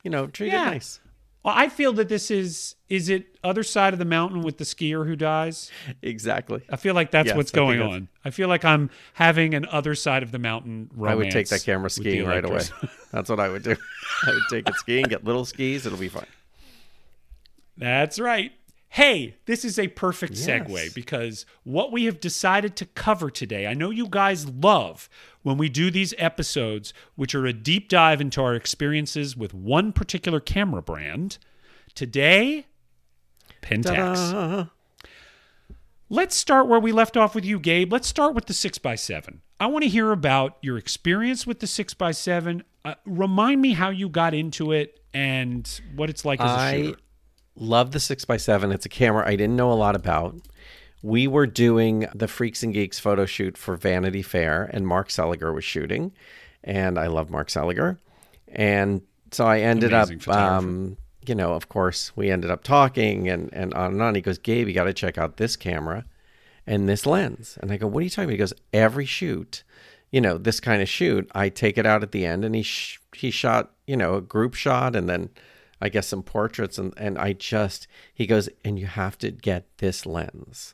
[SPEAKER 3] you know, treat
[SPEAKER 2] Yeah.
[SPEAKER 3] it nice.
[SPEAKER 2] Well, I feel that this is is it other side of the mountain with the skier who dies.
[SPEAKER 3] Exactly.
[SPEAKER 2] I feel like that's
[SPEAKER 3] Yes,
[SPEAKER 2] what's
[SPEAKER 3] I
[SPEAKER 2] going
[SPEAKER 3] that's-
[SPEAKER 2] on. I feel like I'm having an other side of the mountain romance.
[SPEAKER 3] I would take that camera skiing right away. *laughs* *laughs* That's what I would do. I would take it skiing, get little skis. It'll be fine.
[SPEAKER 2] That's right. Hey, this is a perfect segue
[SPEAKER 3] Yes.
[SPEAKER 2] because what we have decided to cover today, I know you guys love when we do these episodes, which are a deep dive into our experiences with one particular camera brand. Today, Pentax.
[SPEAKER 3] Ta-da.
[SPEAKER 2] Let's start where we left off with you, Gabe. Let's start with the 6x7. I want to hear about your experience with the 6x7. Uh, remind me how you got into it and what it's like as a
[SPEAKER 3] I
[SPEAKER 2] shooter.
[SPEAKER 3] Love the 6x7. It's a camera I didn't know a lot about. We were doing the Freaks and Geeks photo shoot for Vanity Fair, and Mark Seliger was shooting. And I love Mark Seliger. And so I ended
[SPEAKER 2] Amazing
[SPEAKER 3] up um, you know, of course, we ended up talking and, and on and on. He goes, Gabe, you got to check out this camera and this lens. And I go, what are you talking about? He goes, every shoot, you know, this kind of shoot, I take it out at the end. And he, sh- he shot, you know, a group shot and then I guess some portraits. And, and I just, he goes, and you have to get this lens.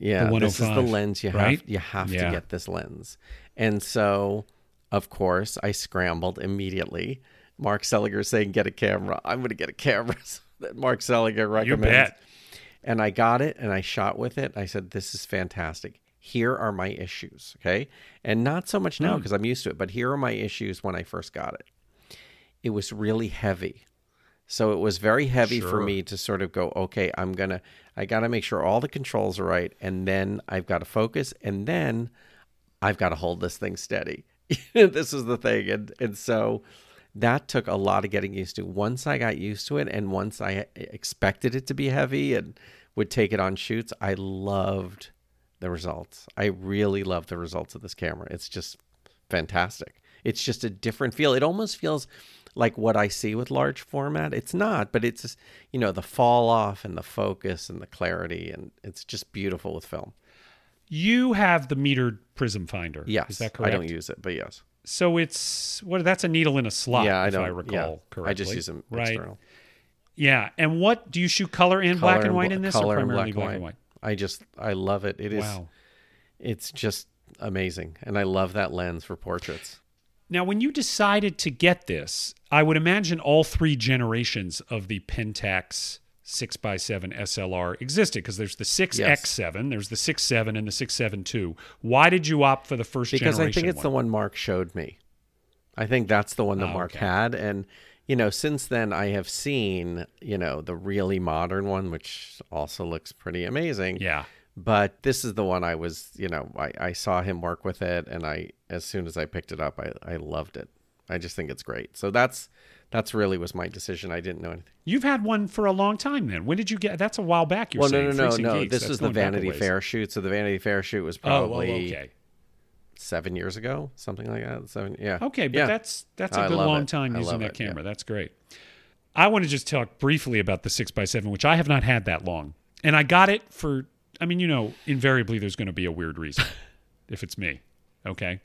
[SPEAKER 3] Yeah, this is the lens you
[SPEAKER 2] right?
[SPEAKER 3] have. You have
[SPEAKER 2] Yeah.
[SPEAKER 3] to get this lens. And so, of course, I scrambled immediately. Mark Seliger saying, "Get a camera." I'm going to get a camera *laughs* that Mark Seliger
[SPEAKER 2] You
[SPEAKER 3] recommends.
[SPEAKER 2] bet.
[SPEAKER 3] And I got it, and I shot with it. I said, "This is fantastic." Here are my issues, okay? And not so much
[SPEAKER 2] Hmm.
[SPEAKER 3] now because I'm used to it, but here are my issues when I first got it. It was really heavy. So it was very heavy for me to sort of go, okay, I'm going to, I got to make sure all the controls are right. And then I've got to focus. And then I've got to hold this thing steady. *laughs* this is the thing. And, and so that took a lot of getting used to. Once I got used to it and once I expected it to be heavy and would take it on shoots, I loved the results. I really love the results of this camera. It's just fantastic. It's just a different feel. It almost feels like what I see with large format. It's not, but it's you know the fall off and the focus and the clarity and it's just beautiful with film.
[SPEAKER 2] You have the metered prism finder.
[SPEAKER 3] Yes,
[SPEAKER 2] Is that correct?
[SPEAKER 3] I don't use it, but yes.
[SPEAKER 2] So it's what? That's a needle in a slot.
[SPEAKER 3] yeah, I
[SPEAKER 2] if. I recall
[SPEAKER 3] yeah,
[SPEAKER 2] correctly.
[SPEAKER 3] I just use them
[SPEAKER 2] right.
[SPEAKER 3] external.
[SPEAKER 2] Yeah, and what do you shoot color and
[SPEAKER 3] Color
[SPEAKER 2] black and white in this, or
[SPEAKER 3] and
[SPEAKER 2] primarily
[SPEAKER 3] black
[SPEAKER 2] black,
[SPEAKER 3] and
[SPEAKER 2] and white?
[SPEAKER 3] I just I love it. It is.
[SPEAKER 2] Wow.
[SPEAKER 3] It's just amazing, and I love that lens for portraits.
[SPEAKER 2] Now, when you decided to get this, I would imagine all three generations of the Pentax 6x7 SLR existed because there's the 6X7, there's the 6.7, and the 6.7 II. Why did you opt for the first
[SPEAKER 3] because I think it's the one Mark showed me. I think that's the one that
[SPEAKER 2] Oh,
[SPEAKER 3] Mark
[SPEAKER 2] okay.
[SPEAKER 3] had, and you know, since then I have seen you know the really modern one, which also looks pretty amazing.
[SPEAKER 2] Yeah.
[SPEAKER 3] But this is the one I was, you know, I, I saw him work with it, and I as soon as I picked it up, I, I loved it. I just think it's great. So that's that's really was my decision. I didn't know anything.
[SPEAKER 2] You've had one for a long time then. When did you get That's a while back, you're
[SPEAKER 3] well, no,
[SPEAKER 2] saying.
[SPEAKER 3] no, no,
[SPEAKER 2] Freezing
[SPEAKER 3] no.
[SPEAKER 2] Geeks,
[SPEAKER 3] This
[SPEAKER 2] that's
[SPEAKER 3] was the
[SPEAKER 2] going back a
[SPEAKER 3] Vanity. Fair shoot. So the Vanity Fair shoot was
[SPEAKER 2] probably Oh,
[SPEAKER 3] probably
[SPEAKER 2] okay.
[SPEAKER 3] seven years ago, something like that. Seven, yeah.
[SPEAKER 2] Okay, but
[SPEAKER 3] Yeah.
[SPEAKER 2] that's that's a good long
[SPEAKER 3] it.
[SPEAKER 2] time using that
[SPEAKER 3] it, yeah.
[SPEAKER 2] camera. That's great. I want to just talk briefly about the six x seven, which I have not had that long, and I got it for. I mean, you know, invariably there's going to be a weird reason if it's me. Okay.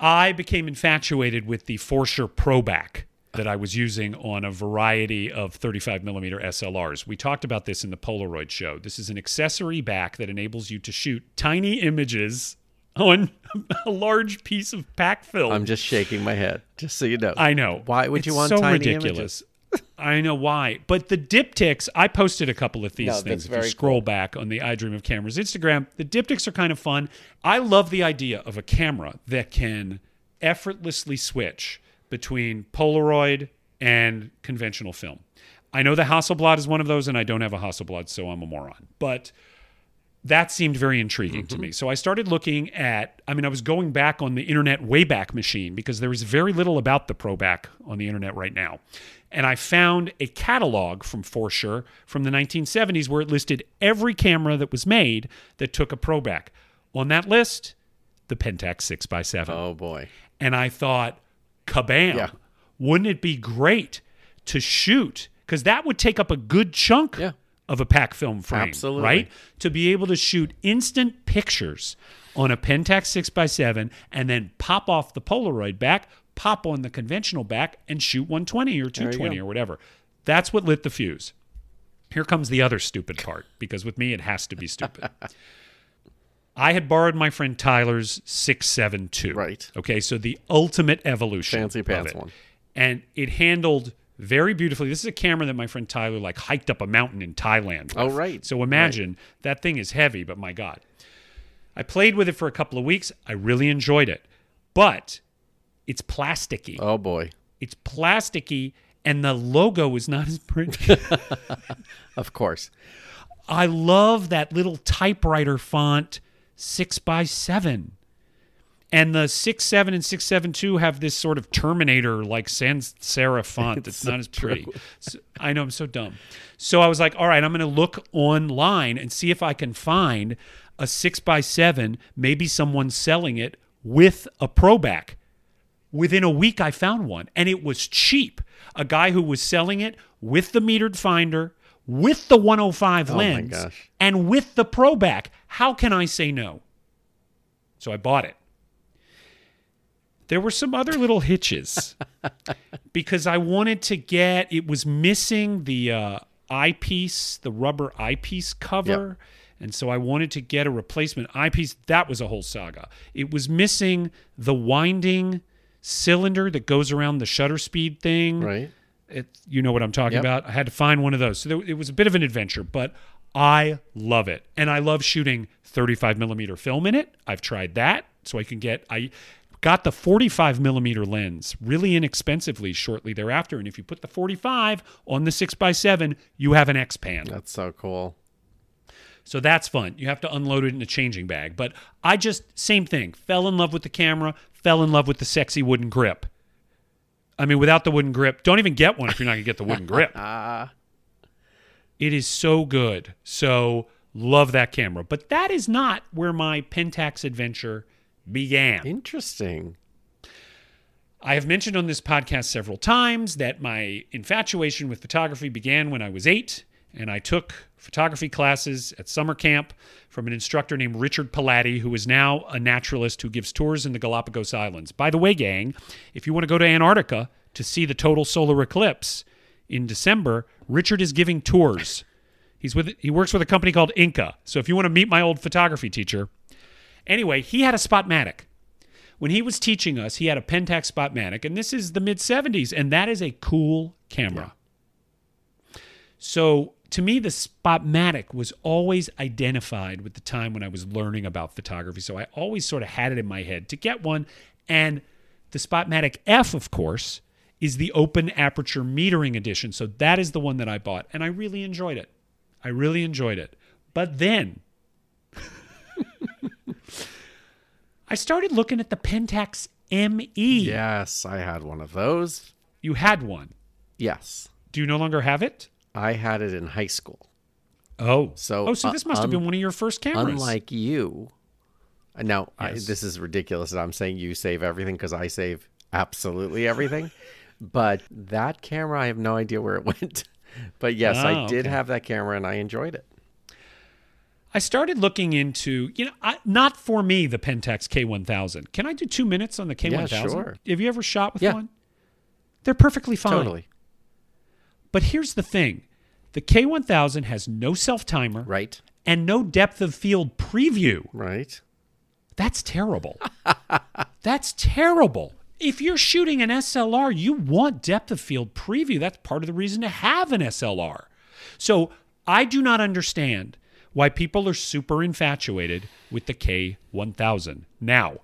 [SPEAKER 2] I became infatuated with the Forscher ProBack that I was using on a variety of 35 millimeter SLRs. We talked about this in the Polaroid show. This is an accessory back that enables you to shoot tiny images on *laughs* a large piece of pack film.
[SPEAKER 3] I'm just shaking my head, just so you know.
[SPEAKER 2] I know.
[SPEAKER 3] Why would you
[SPEAKER 2] It's
[SPEAKER 3] want
[SPEAKER 2] so
[SPEAKER 3] tiny
[SPEAKER 2] ridiculous? *laughs* I know why. But the diptychs, I posted a couple of these
[SPEAKER 3] No,
[SPEAKER 2] things. If you scroll back on the I Dream of Cameras Instagram, the diptychs are kind of fun. I love the idea of a camera that can effortlessly switch between Polaroid and conventional film. I know the Hasselblad is one of those, and I don't have a Hasselblad, so I'm a moron. But that seemed very intriguing to mm-hmm. me. So I started looking at, I mean, I was going back on the internet Wayback Machine because there is very little about the ProBack on the internet right now. And I found a catalog from Forscher from the 1970s where it listed every camera that was made that took a ProBack. On that list, the Pentax 6x7.
[SPEAKER 3] oh boy.
[SPEAKER 2] And I thought, kabam,
[SPEAKER 3] Yeah.
[SPEAKER 2] wouldn't it be great to shoot? Because that would take up a good chunk
[SPEAKER 3] Yeah.
[SPEAKER 2] of a pack film frame,
[SPEAKER 3] Absolutely.
[SPEAKER 2] right? To be able to shoot instant pictures on a Pentax 6x7 and then pop off the Polaroid back, pop on the conventional back, and shoot 120 or 220 or whatever. That's what lit the fuse. Here comes the other stupid part, because with me, it has to be stupid. I had borrowed my friend Tyler's 672.
[SPEAKER 3] Right.
[SPEAKER 2] Okay, so the ultimate evolution.
[SPEAKER 3] Fancy pants one.
[SPEAKER 2] And it handled very beautifully. This is a camera that my friend Tyler like hiked up a mountain in Thailand. With.
[SPEAKER 3] Oh, right.
[SPEAKER 2] So imagine that thing is heavy, but my God. I played with it for a couple of weeks. I really enjoyed it. But it's plasticky.
[SPEAKER 3] Oh boy.
[SPEAKER 2] It's plasticky and the logo is not as pretty. *laughs*
[SPEAKER 3] Of course.
[SPEAKER 2] I love that little typewriter font, six by seven. And the six seven and six seven two have this sort of Terminator like sans serif font. It's,
[SPEAKER 3] so
[SPEAKER 2] not as pretty. So- I know I'm so dumb. So I was like, all right, I'm going to look online and see if I can find a six by seven. Maybe someone's selling it with a ProBack. Within a week, I found one, and it was cheap. A guy who was selling it with the metered finder, with the 105
[SPEAKER 3] my
[SPEAKER 2] lens,
[SPEAKER 3] gosh.
[SPEAKER 2] and with the pro back. How can I say no? So I bought it. There were some other little hitches *laughs* because I wanted to get it was missing the uh, eyepiece, the rubber eyepiece cover. And so I wanted to get a replacement eyepiece. That was a whole saga. It was missing the winding cylinder that goes around the shutter speed thing.
[SPEAKER 3] Right.
[SPEAKER 2] It, you know what I'm talking
[SPEAKER 3] Yep.
[SPEAKER 2] about. I had to find one of those. So there, it was a bit of an adventure, but I love it. And I love shooting 35 millimeter film in it. I've tried that. So I can get, I got the 45 millimeter lens really inexpensively shortly thereafter. And if you put the 45 on the 6x7, you have an XPan.
[SPEAKER 3] That's so cool.
[SPEAKER 2] So that's fun. You have to unload it in a changing bag. But I just, same thing, fell in love with the camera, fell in love with the sexy wooden grip. I mean, without the wooden grip, don't even get one if you're not going to get the wooden grip. *laughs* it is so good. So love that camera. But that is not where my Pentax adventure began.
[SPEAKER 3] Interesting.
[SPEAKER 2] I have mentioned on this podcast several times that my infatuation with photography began when I was eight, and I took photography classes at summer camp from an instructor named Richard Palatti, who is now a naturalist who gives tours in the Galapagos Islands. By the way, gang, if you want to go to Antarctica to see the total solar eclipse in December, Richard is giving tours. He's with he works with a company called Inca. So if you want to meet my old photography teacher, anyway, he had a Spotmatic when he was teaching us, he had a Pentax Spotmatic, and this is the mid 70s, and that is a cool camera. So to me, the Spotmatic was always identified with the time when I was learning about photography. So I always sort of had it in my head to get one. And the Spotmatic F, of course, is the open aperture metering edition. So that is the one that I bought, and I really enjoyed it. I really enjoyed it. But then *laughs* I started looking at the Pentax ME.
[SPEAKER 3] Yes, I had one of those.
[SPEAKER 2] You had one.
[SPEAKER 3] Yes.
[SPEAKER 2] Do you no longer have it?
[SPEAKER 3] I had it in high school.
[SPEAKER 2] Oh,
[SPEAKER 3] So,
[SPEAKER 2] oh, so
[SPEAKER 3] uh,
[SPEAKER 2] this must have
[SPEAKER 3] un-
[SPEAKER 2] been one of your first cameras.
[SPEAKER 3] Unlike you, now I, this is ridiculous that I'm saying you save everything because I save absolutely everything. *laughs* but that camera, I have no idea where it *laughs* went. but yes, I
[SPEAKER 2] Oh,
[SPEAKER 3] did
[SPEAKER 2] okay.
[SPEAKER 3] have that camera and I enjoyed it.
[SPEAKER 2] I started looking into, you know, I, not for me the Pentax K1000. Can I do two minutes on the K1000?
[SPEAKER 3] Yeah, sure.
[SPEAKER 2] Have you ever shot with
[SPEAKER 3] Yeah.
[SPEAKER 2] one? They're perfectly fine.
[SPEAKER 3] Totally.
[SPEAKER 2] But here's the thing: the K1000 has no self timer
[SPEAKER 3] Right.
[SPEAKER 2] and no depth of field preview.
[SPEAKER 3] Right.
[SPEAKER 2] That's terrible. *laughs* That's terrible. If you're shooting an SLR, you want depth of field preview. That's part of the reason to have an SLR. So I do not understand why people are super infatuated with the K1000. Now,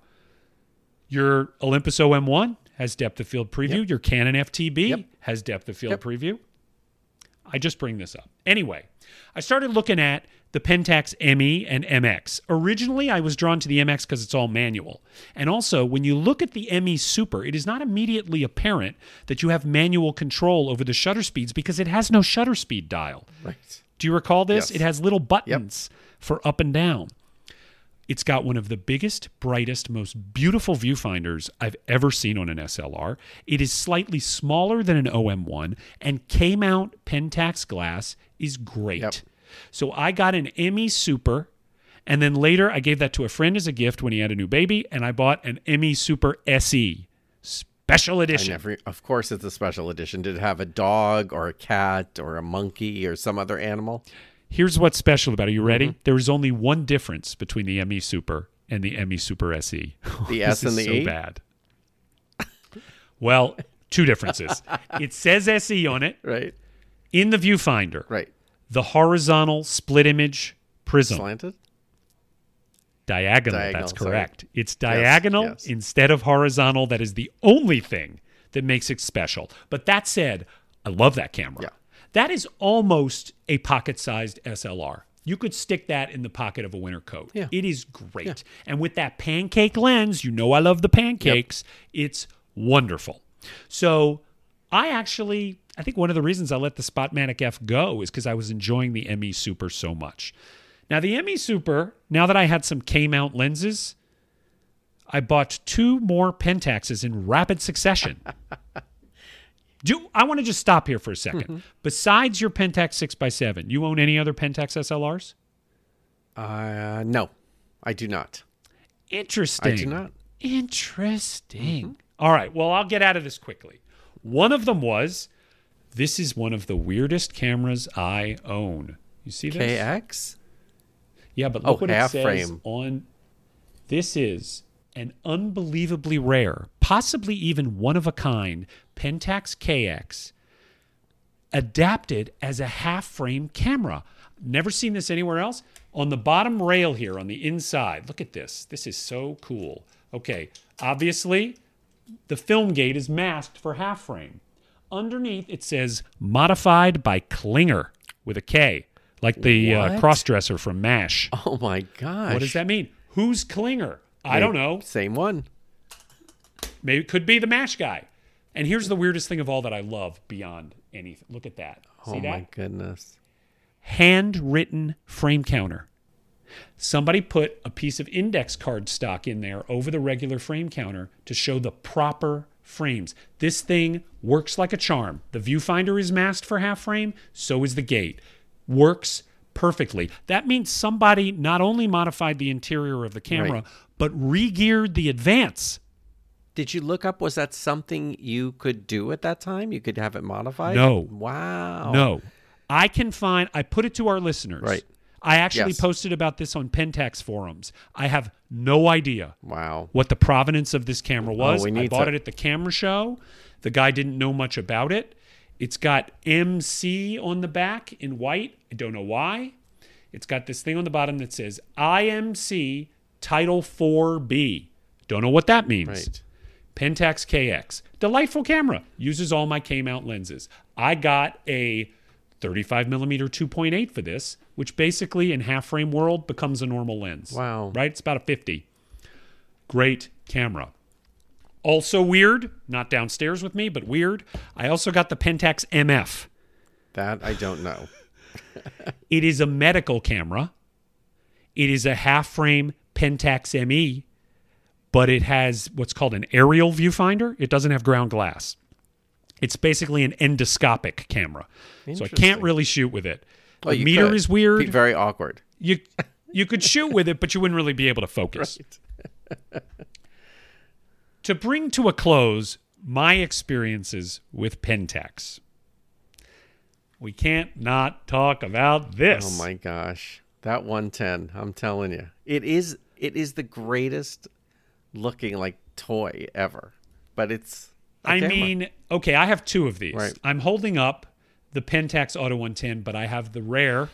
[SPEAKER 2] your Olympus OM1 has depth of field preview. Your Canon FTB
[SPEAKER 3] Yep.
[SPEAKER 2] has depth of field
[SPEAKER 3] Yep.
[SPEAKER 2] preview. I just bring this up. Anyway, I started looking at the Pentax ME and MX. Originally, I was drawn to the MX because it's all manual. And also, when you look at the ME Super, it is not immediately apparent that you have manual control over the shutter speeds because it has no shutter speed dial.
[SPEAKER 3] Right.
[SPEAKER 2] Do you recall this?
[SPEAKER 3] Yes.
[SPEAKER 2] It has little buttons for up and down. It's got one of the biggest, brightest, most beautiful viewfinders I've ever seen on an SLR. It is slightly smaller than an OM1, and K mount Pentax glass is great.
[SPEAKER 3] Yep.
[SPEAKER 2] So I got an ME Super, and then later I gave that to a friend as a gift when he had a new baby, and I bought an ME Super SE special edition.
[SPEAKER 3] never, of course, it's a special edition. Did it have a dog or a cat or a monkey or some other animal?
[SPEAKER 2] Here's what's special about it. Are you ready?
[SPEAKER 3] Mm-hmm.
[SPEAKER 2] There is only one difference between the ME Super and the ME Super SE.
[SPEAKER 3] The *laughs* S and
[SPEAKER 2] is
[SPEAKER 3] the
[SPEAKER 2] so
[SPEAKER 3] E?
[SPEAKER 2] bad. Well, two differences. *laughs* It says SE on it
[SPEAKER 3] Right.
[SPEAKER 2] in the viewfinder.
[SPEAKER 3] Right.
[SPEAKER 2] The horizontal split image prism.
[SPEAKER 3] Slanted?
[SPEAKER 2] Diagonal,
[SPEAKER 3] Diagonal,
[SPEAKER 2] that's
[SPEAKER 3] sorry.
[SPEAKER 2] correct. It's diagonal
[SPEAKER 3] yes.
[SPEAKER 2] instead of horizontal. That is the only thing that makes it special. But that said, I love that camera.
[SPEAKER 3] Yeah.
[SPEAKER 2] That is almost a pocket sized SLR. You could stick that in the pocket of a winter coat.
[SPEAKER 3] Yeah.
[SPEAKER 2] It is great. And with that pancake lens, you know I love the pancakes. It's wonderful. So I actually, I think one of the reasons I let the Spotmatic F go is because I was enjoying the ME Super so much. Now, the ME Super, now that I had some K mount lenses, I bought two more Pentaxes in rapid succession. *laughs* Do I want to just stop here for a 2nd
[SPEAKER 3] Mm-hmm.
[SPEAKER 2] Besides your Pentax 6x7, you own any other Pentax SLRs?
[SPEAKER 3] Uh, no, I do not.
[SPEAKER 2] Interesting.
[SPEAKER 3] I do not.
[SPEAKER 2] Interesting. All right. Well, I'll get out of this quickly. One of them was this is one of the weirdest cameras I own. You see this?
[SPEAKER 3] KX?
[SPEAKER 2] Yeah, but
[SPEAKER 3] Oh,
[SPEAKER 2] look what it
[SPEAKER 3] half
[SPEAKER 2] says
[SPEAKER 3] frame.
[SPEAKER 2] on. This is an unbelievably rare, possibly even one of a kind Pentax KX adapted as a half frame camera. Never seen this anywhere else. On the bottom rail here on the inside, look at this. This is so cool. Okay, obviously, the film gate is masked for half frame. Underneath, it says modified by Klinger with a K, like the uh,
[SPEAKER 3] What?
[SPEAKER 2] crossdresser from MASH.
[SPEAKER 3] Oh my gosh.
[SPEAKER 2] What does that mean? Who's Klinger? I don't know.
[SPEAKER 3] Same one.
[SPEAKER 2] Maybe it could be the MASH guy. And here's the weirdest thing of all that I love beyond anything. Look at that. Oh See
[SPEAKER 3] oh
[SPEAKER 2] that?
[SPEAKER 3] my goodness.
[SPEAKER 2] handwritten frame counter. Somebody put a piece of index card stock in there over the regular frame counter to show the proper frames. This thing works like a charm. The viewfinder is masked for half frame, so is the gate. Works perfectly. That means somebody not only modified the interior of the camera,
[SPEAKER 3] Right.
[SPEAKER 2] but re-geared the advance.
[SPEAKER 3] Did you look up? Was that something you could do at that time? You could have it modified?
[SPEAKER 2] No.
[SPEAKER 3] Wow.
[SPEAKER 2] No. I can find I put it to our listeners.
[SPEAKER 3] Right.
[SPEAKER 2] I actually
[SPEAKER 3] Yes.
[SPEAKER 2] posted about this on Pentax forums. I have no idea
[SPEAKER 3] Wow.
[SPEAKER 2] what the provenance of this camera oh, was.
[SPEAKER 3] Oh, we
[SPEAKER 2] I bought
[SPEAKER 3] to-
[SPEAKER 2] it at the camera show. The guy didn't know much about it. It's got MC on the back in white. I don't know why. It's got this thing on the bottom that says IMC Title 4B. Don't know what that means.
[SPEAKER 3] Right.
[SPEAKER 2] Pentax KX. Delightful camera. Uses all my K mount lenses. I got a 35 millimeter 2.8 for this, which basically in half frame world becomes a normal lens.
[SPEAKER 3] Wow.
[SPEAKER 2] Right? It's about a 50. Great camera. Also weird, not downstairs with me, but weird. I also got the Pentax MF.
[SPEAKER 3] That I don't know. *laughs* *laughs*
[SPEAKER 2] It is a medical camera. It is a half frame Pentax ME, but it has what's called an aerial viewfinder. It doesn't have ground glass. It's basically an endoscopic camera. So I can't really shoot with it.
[SPEAKER 3] Oh,
[SPEAKER 2] the meter
[SPEAKER 3] could.
[SPEAKER 2] is weird.
[SPEAKER 3] Be very awkward.
[SPEAKER 2] you you could shoot with it, but you wouldn't really be able to focus. *laughs* to bring to a close my experiences with Pentax, we can't not talk about this.
[SPEAKER 3] Oh my gosh. That 110, I'm telling you. It is it is the greatest looking like toy ever. But it's
[SPEAKER 2] I
[SPEAKER 3] camera.
[SPEAKER 2] mean, okay, I have two of these.
[SPEAKER 3] Right.
[SPEAKER 2] I'm holding up the Pentax Auto 110, but I have the rare.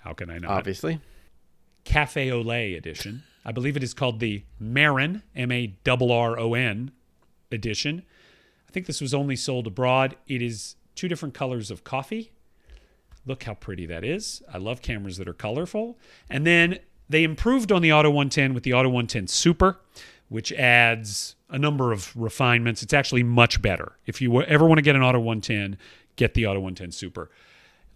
[SPEAKER 2] How can I not?
[SPEAKER 3] obviously.
[SPEAKER 2] Cafe lait edition. I believe it is called the Marin, M A R R O N edition. I think this was only sold abroad. It is two different colors of coffee. Look how pretty that is. I love cameras that are colorful. And then they improved on the Auto 110 with the Auto 110 Super, which adds a number of refinements. It's actually much better. If you ever want to get an Auto 110, get the Auto 110 Super.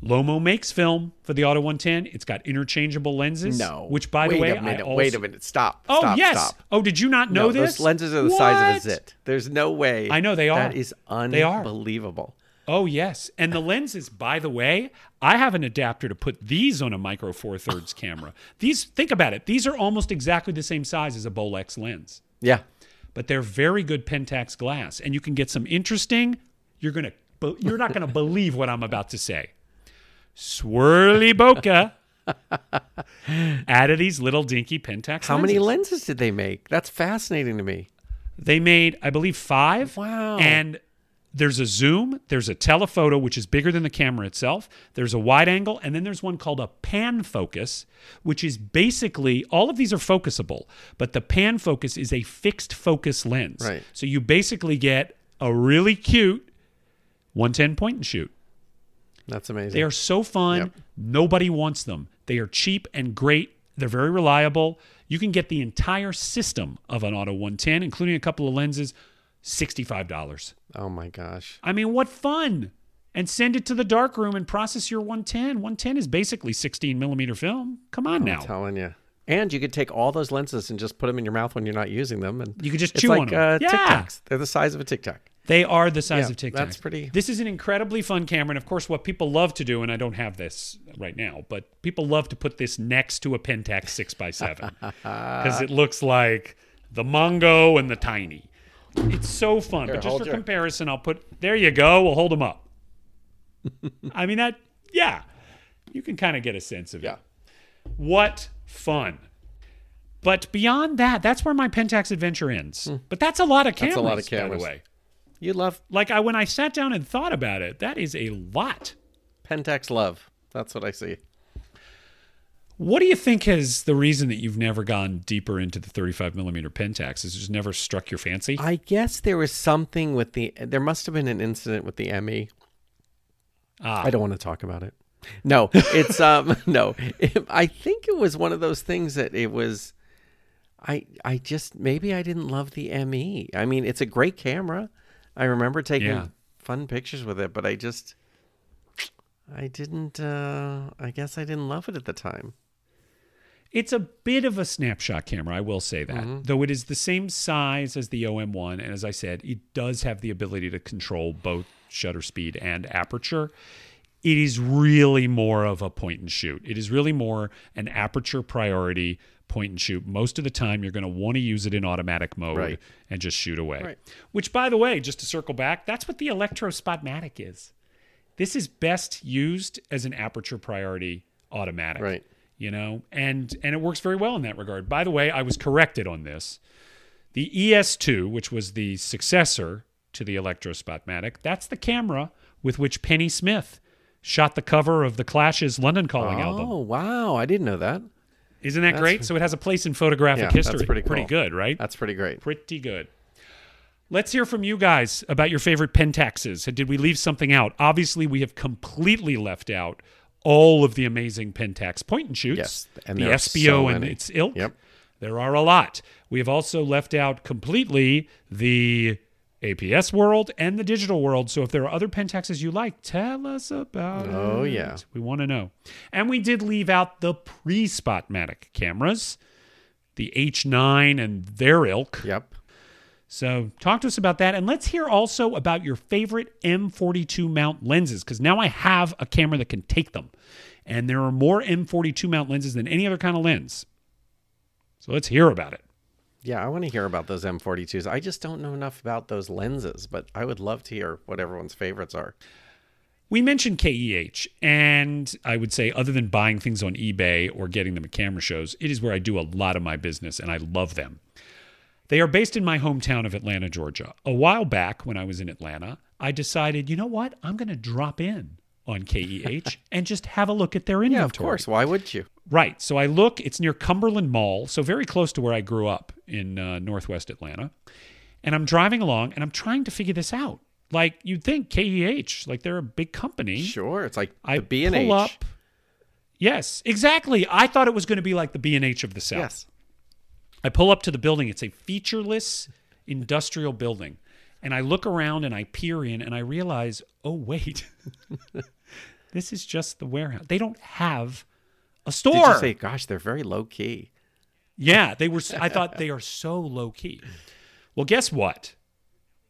[SPEAKER 2] Lomo makes film for the Auto 110. It's got interchangeable lenses.
[SPEAKER 3] No.
[SPEAKER 2] Which, by
[SPEAKER 3] wait
[SPEAKER 2] the way,
[SPEAKER 3] a minute,
[SPEAKER 2] I also...
[SPEAKER 3] wait a minute. Stop.
[SPEAKER 2] Oh
[SPEAKER 3] stop,
[SPEAKER 2] yes.
[SPEAKER 3] Stop.
[SPEAKER 2] Oh, did you not know
[SPEAKER 3] no,
[SPEAKER 2] this?
[SPEAKER 3] Those lenses are the size of a zit. There's no way.
[SPEAKER 2] I know they are.
[SPEAKER 3] That is unbelievable.
[SPEAKER 2] Oh yes, and the lenses. By the way, I have an adapter to put these on a Micro Four Thirds *laughs* camera. These, think about it. These are almost exactly the same size as a Bolex lens,
[SPEAKER 3] Yeah.
[SPEAKER 2] but they're very good Pentax glass, and you can get some interesting. You're gonna, you're not gonna believe what I'm about to say. Swirly bokeh out of these little dinky Pentax.
[SPEAKER 3] How many
[SPEAKER 2] lenses.
[SPEAKER 3] lenses did they make? That's fascinating to me.
[SPEAKER 2] They made, I believe, five.
[SPEAKER 3] Wow.
[SPEAKER 2] And there's a zoom, there's a telephoto, which is bigger than the camera itself. There's a wide angle, and then there's one called a pan focus, which is basically all of these are focusable, but the pan focus is a fixed focus lens.
[SPEAKER 3] Right.
[SPEAKER 2] So you basically get a really cute 110 point and shoot.
[SPEAKER 3] That's amazing.
[SPEAKER 2] They are so fun.
[SPEAKER 3] Yep.
[SPEAKER 2] Nobody wants them. They are cheap and great. They're very reliable. You can get the entire system of an Auto 110, including a couple of lenses, $65.
[SPEAKER 3] oh my gosh.
[SPEAKER 2] I mean, what fun! And send it to the dark room and process your 110. 110 is basically 16 millimeter film. Come on now.
[SPEAKER 3] I'm telling you. And you could take all those lenses and just put them in your mouth when you're not using them, and
[SPEAKER 2] You could just chew
[SPEAKER 3] like
[SPEAKER 2] on 'em.
[SPEAKER 3] Uh,
[SPEAKER 2] Yeah.
[SPEAKER 3] Tic Tacs. They're the size of a Tic Tac.
[SPEAKER 2] They are the size
[SPEAKER 3] Yeah,
[SPEAKER 2] of Tic Tacs.
[SPEAKER 3] that's pretty-
[SPEAKER 2] This is an incredibly fun camera, and of course, what people love to do, and I don't have this right now, but people love to put this next to a Pentax six x seven *laughs* because it looks like the Mongo and the Tiny. It's so fun.
[SPEAKER 3] Here,
[SPEAKER 2] but just for
[SPEAKER 3] your-
[SPEAKER 2] comparison, I'll put there. You go. We'll hold them up. *laughs* I mean that. Yeah, you can kind of get a sense of it.
[SPEAKER 3] Yeah.
[SPEAKER 2] What fun. But beyond that, that's where my Pentax adventure ends. But that's a lot of cameras,
[SPEAKER 3] Hmm. a lot of cameras.
[SPEAKER 2] by the way.
[SPEAKER 3] You love
[SPEAKER 2] Like I when I sat down and thought about it, that is a lot.
[SPEAKER 3] Pentax love. That's what I see.
[SPEAKER 2] What do you think is the reason that you've never gone deeper into the 35 millimeter Pentax? Has it just never struck your fancy?
[SPEAKER 3] I guess there was something with the. There must have been an incident with the ME.
[SPEAKER 2] ah,
[SPEAKER 3] I don't want to talk about it. No, it's *laughs* um *laughs* no. I think it was one of those things that it was. I I just maybe I didn't love the ME. I mean, it's a great camera. I remember taking
[SPEAKER 2] Yeah.
[SPEAKER 3] fun pictures with it, but I just I didn't. uh I guess I didn't love it at the time.
[SPEAKER 2] It's a bit of a snapshot camera, I will say that.
[SPEAKER 3] Mm-hmm.
[SPEAKER 2] Though it is the same size as the OM1, and as I said, it does have the ability to control both shutter speed and aperture. It is really more of a point and shoot. It is really more an aperture priority point and shoot. Most of the time, you're going to want to use it in automatic mode
[SPEAKER 3] Right.
[SPEAKER 2] and just shoot away.
[SPEAKER 3] Right.
[SPEAKER 2] Which, by the way, just to circle back, that's what the Electro Spotmatic is. This is best used as an aperture priority automatic
[SPEAKER 3] Right.
[SPEAKER 2] You know and and it works very well in that regard by the way i was corrected on this the es2 which was the successor to the electro spotmatic that's the camera with which pennie smith shot the cover of the clash's london calling oh, album
[SPEAKER 3] Oh wow, I didn't know that.
[SPEAKER 2] isn't that great so it has a place in photographic
[SPEAKER 3] Yeah, that's
[SPEAKER 2] history
[SPEAKER 3] pretty cool.
[SPEAKER 2] good right
[SPEAKER 3] That's pretty great.
[SPEAKER 2] pretty good Let's hear from you guys about your favorite Pentaxes. Did we leave something out? Obviously, we have completely left out all of the amazing Pentax point and shoots.
[SPEAKER 3] Yes, and
[SPEAKER 2] the Espio
[SPEAKER 3] so
[SPEAKER 2] and its ilk.
[SPEAKER 3] Yep.
[SPEAKER 2] There are a lot. We have also left out completely the APS world and the digital world. So if there are other Pentaxes you like, tell us about it.
[SPEAKER 3] Oh, yeah.
[SPEAKER 2] We want to know. And we did leave out the pre Spotmatic cameras, the H9 and their ilk.
[SPEAKER 3] Yep.
[SPEAKER 2] So talk to us about that. And let's hear also about your favorite M42 mount lenses, because now I have a camera that can take them. And there are more M42 mount lenses than any other kind of lens. So let's hear about it.
[SPEAKER 3] Yeah, I want to hear about those M42s. I just don't know enough about those lenses, but I would love to hear what everyone's favorites are.
[SPEAKER 2] We mentioned KEH, and I would say, other than buying things on eBay or getting them at camera shows, it is where I do a lot of my business, and I love them. They are based in my hometown of Atlanta, Georgia. A while back, when I was in Atlanta, I decided, you know what? I'm going to drop in on KEH *laughs* and just have a look at their inventory.
[SPEAKER 3] Yeah, of course. Why would you?
[SPEAKER 2] Right. So I look, it's near Cumberland Mall, so very close to where I grew up in uh, Northwest Atlanta. And I'm driving along and I'm trying to figure this out. Like you'd think KEH, like they're a big company.
[SPEAKER 3] Sure, it's like
[SPEAKER 2] I
[SPEAKER 3] the B and H.
[SPEAKER 2] pull up. Yes, exactly. I thought it was going to be like the B and H of the South.
[SPEAKER 3] Yes.
[SPEAKER 2] I pull up to the building. It's a featureless industrial building. And I look around and I peer in and I realize, oh, wait, *laughs* this is just the warehouse. They don't have a store.
[SPEAKER 3] Did you say, gosh, they're very low key?
[SPEAKER 2] Yeah, they were. I thought they are so low key. Well, guess what?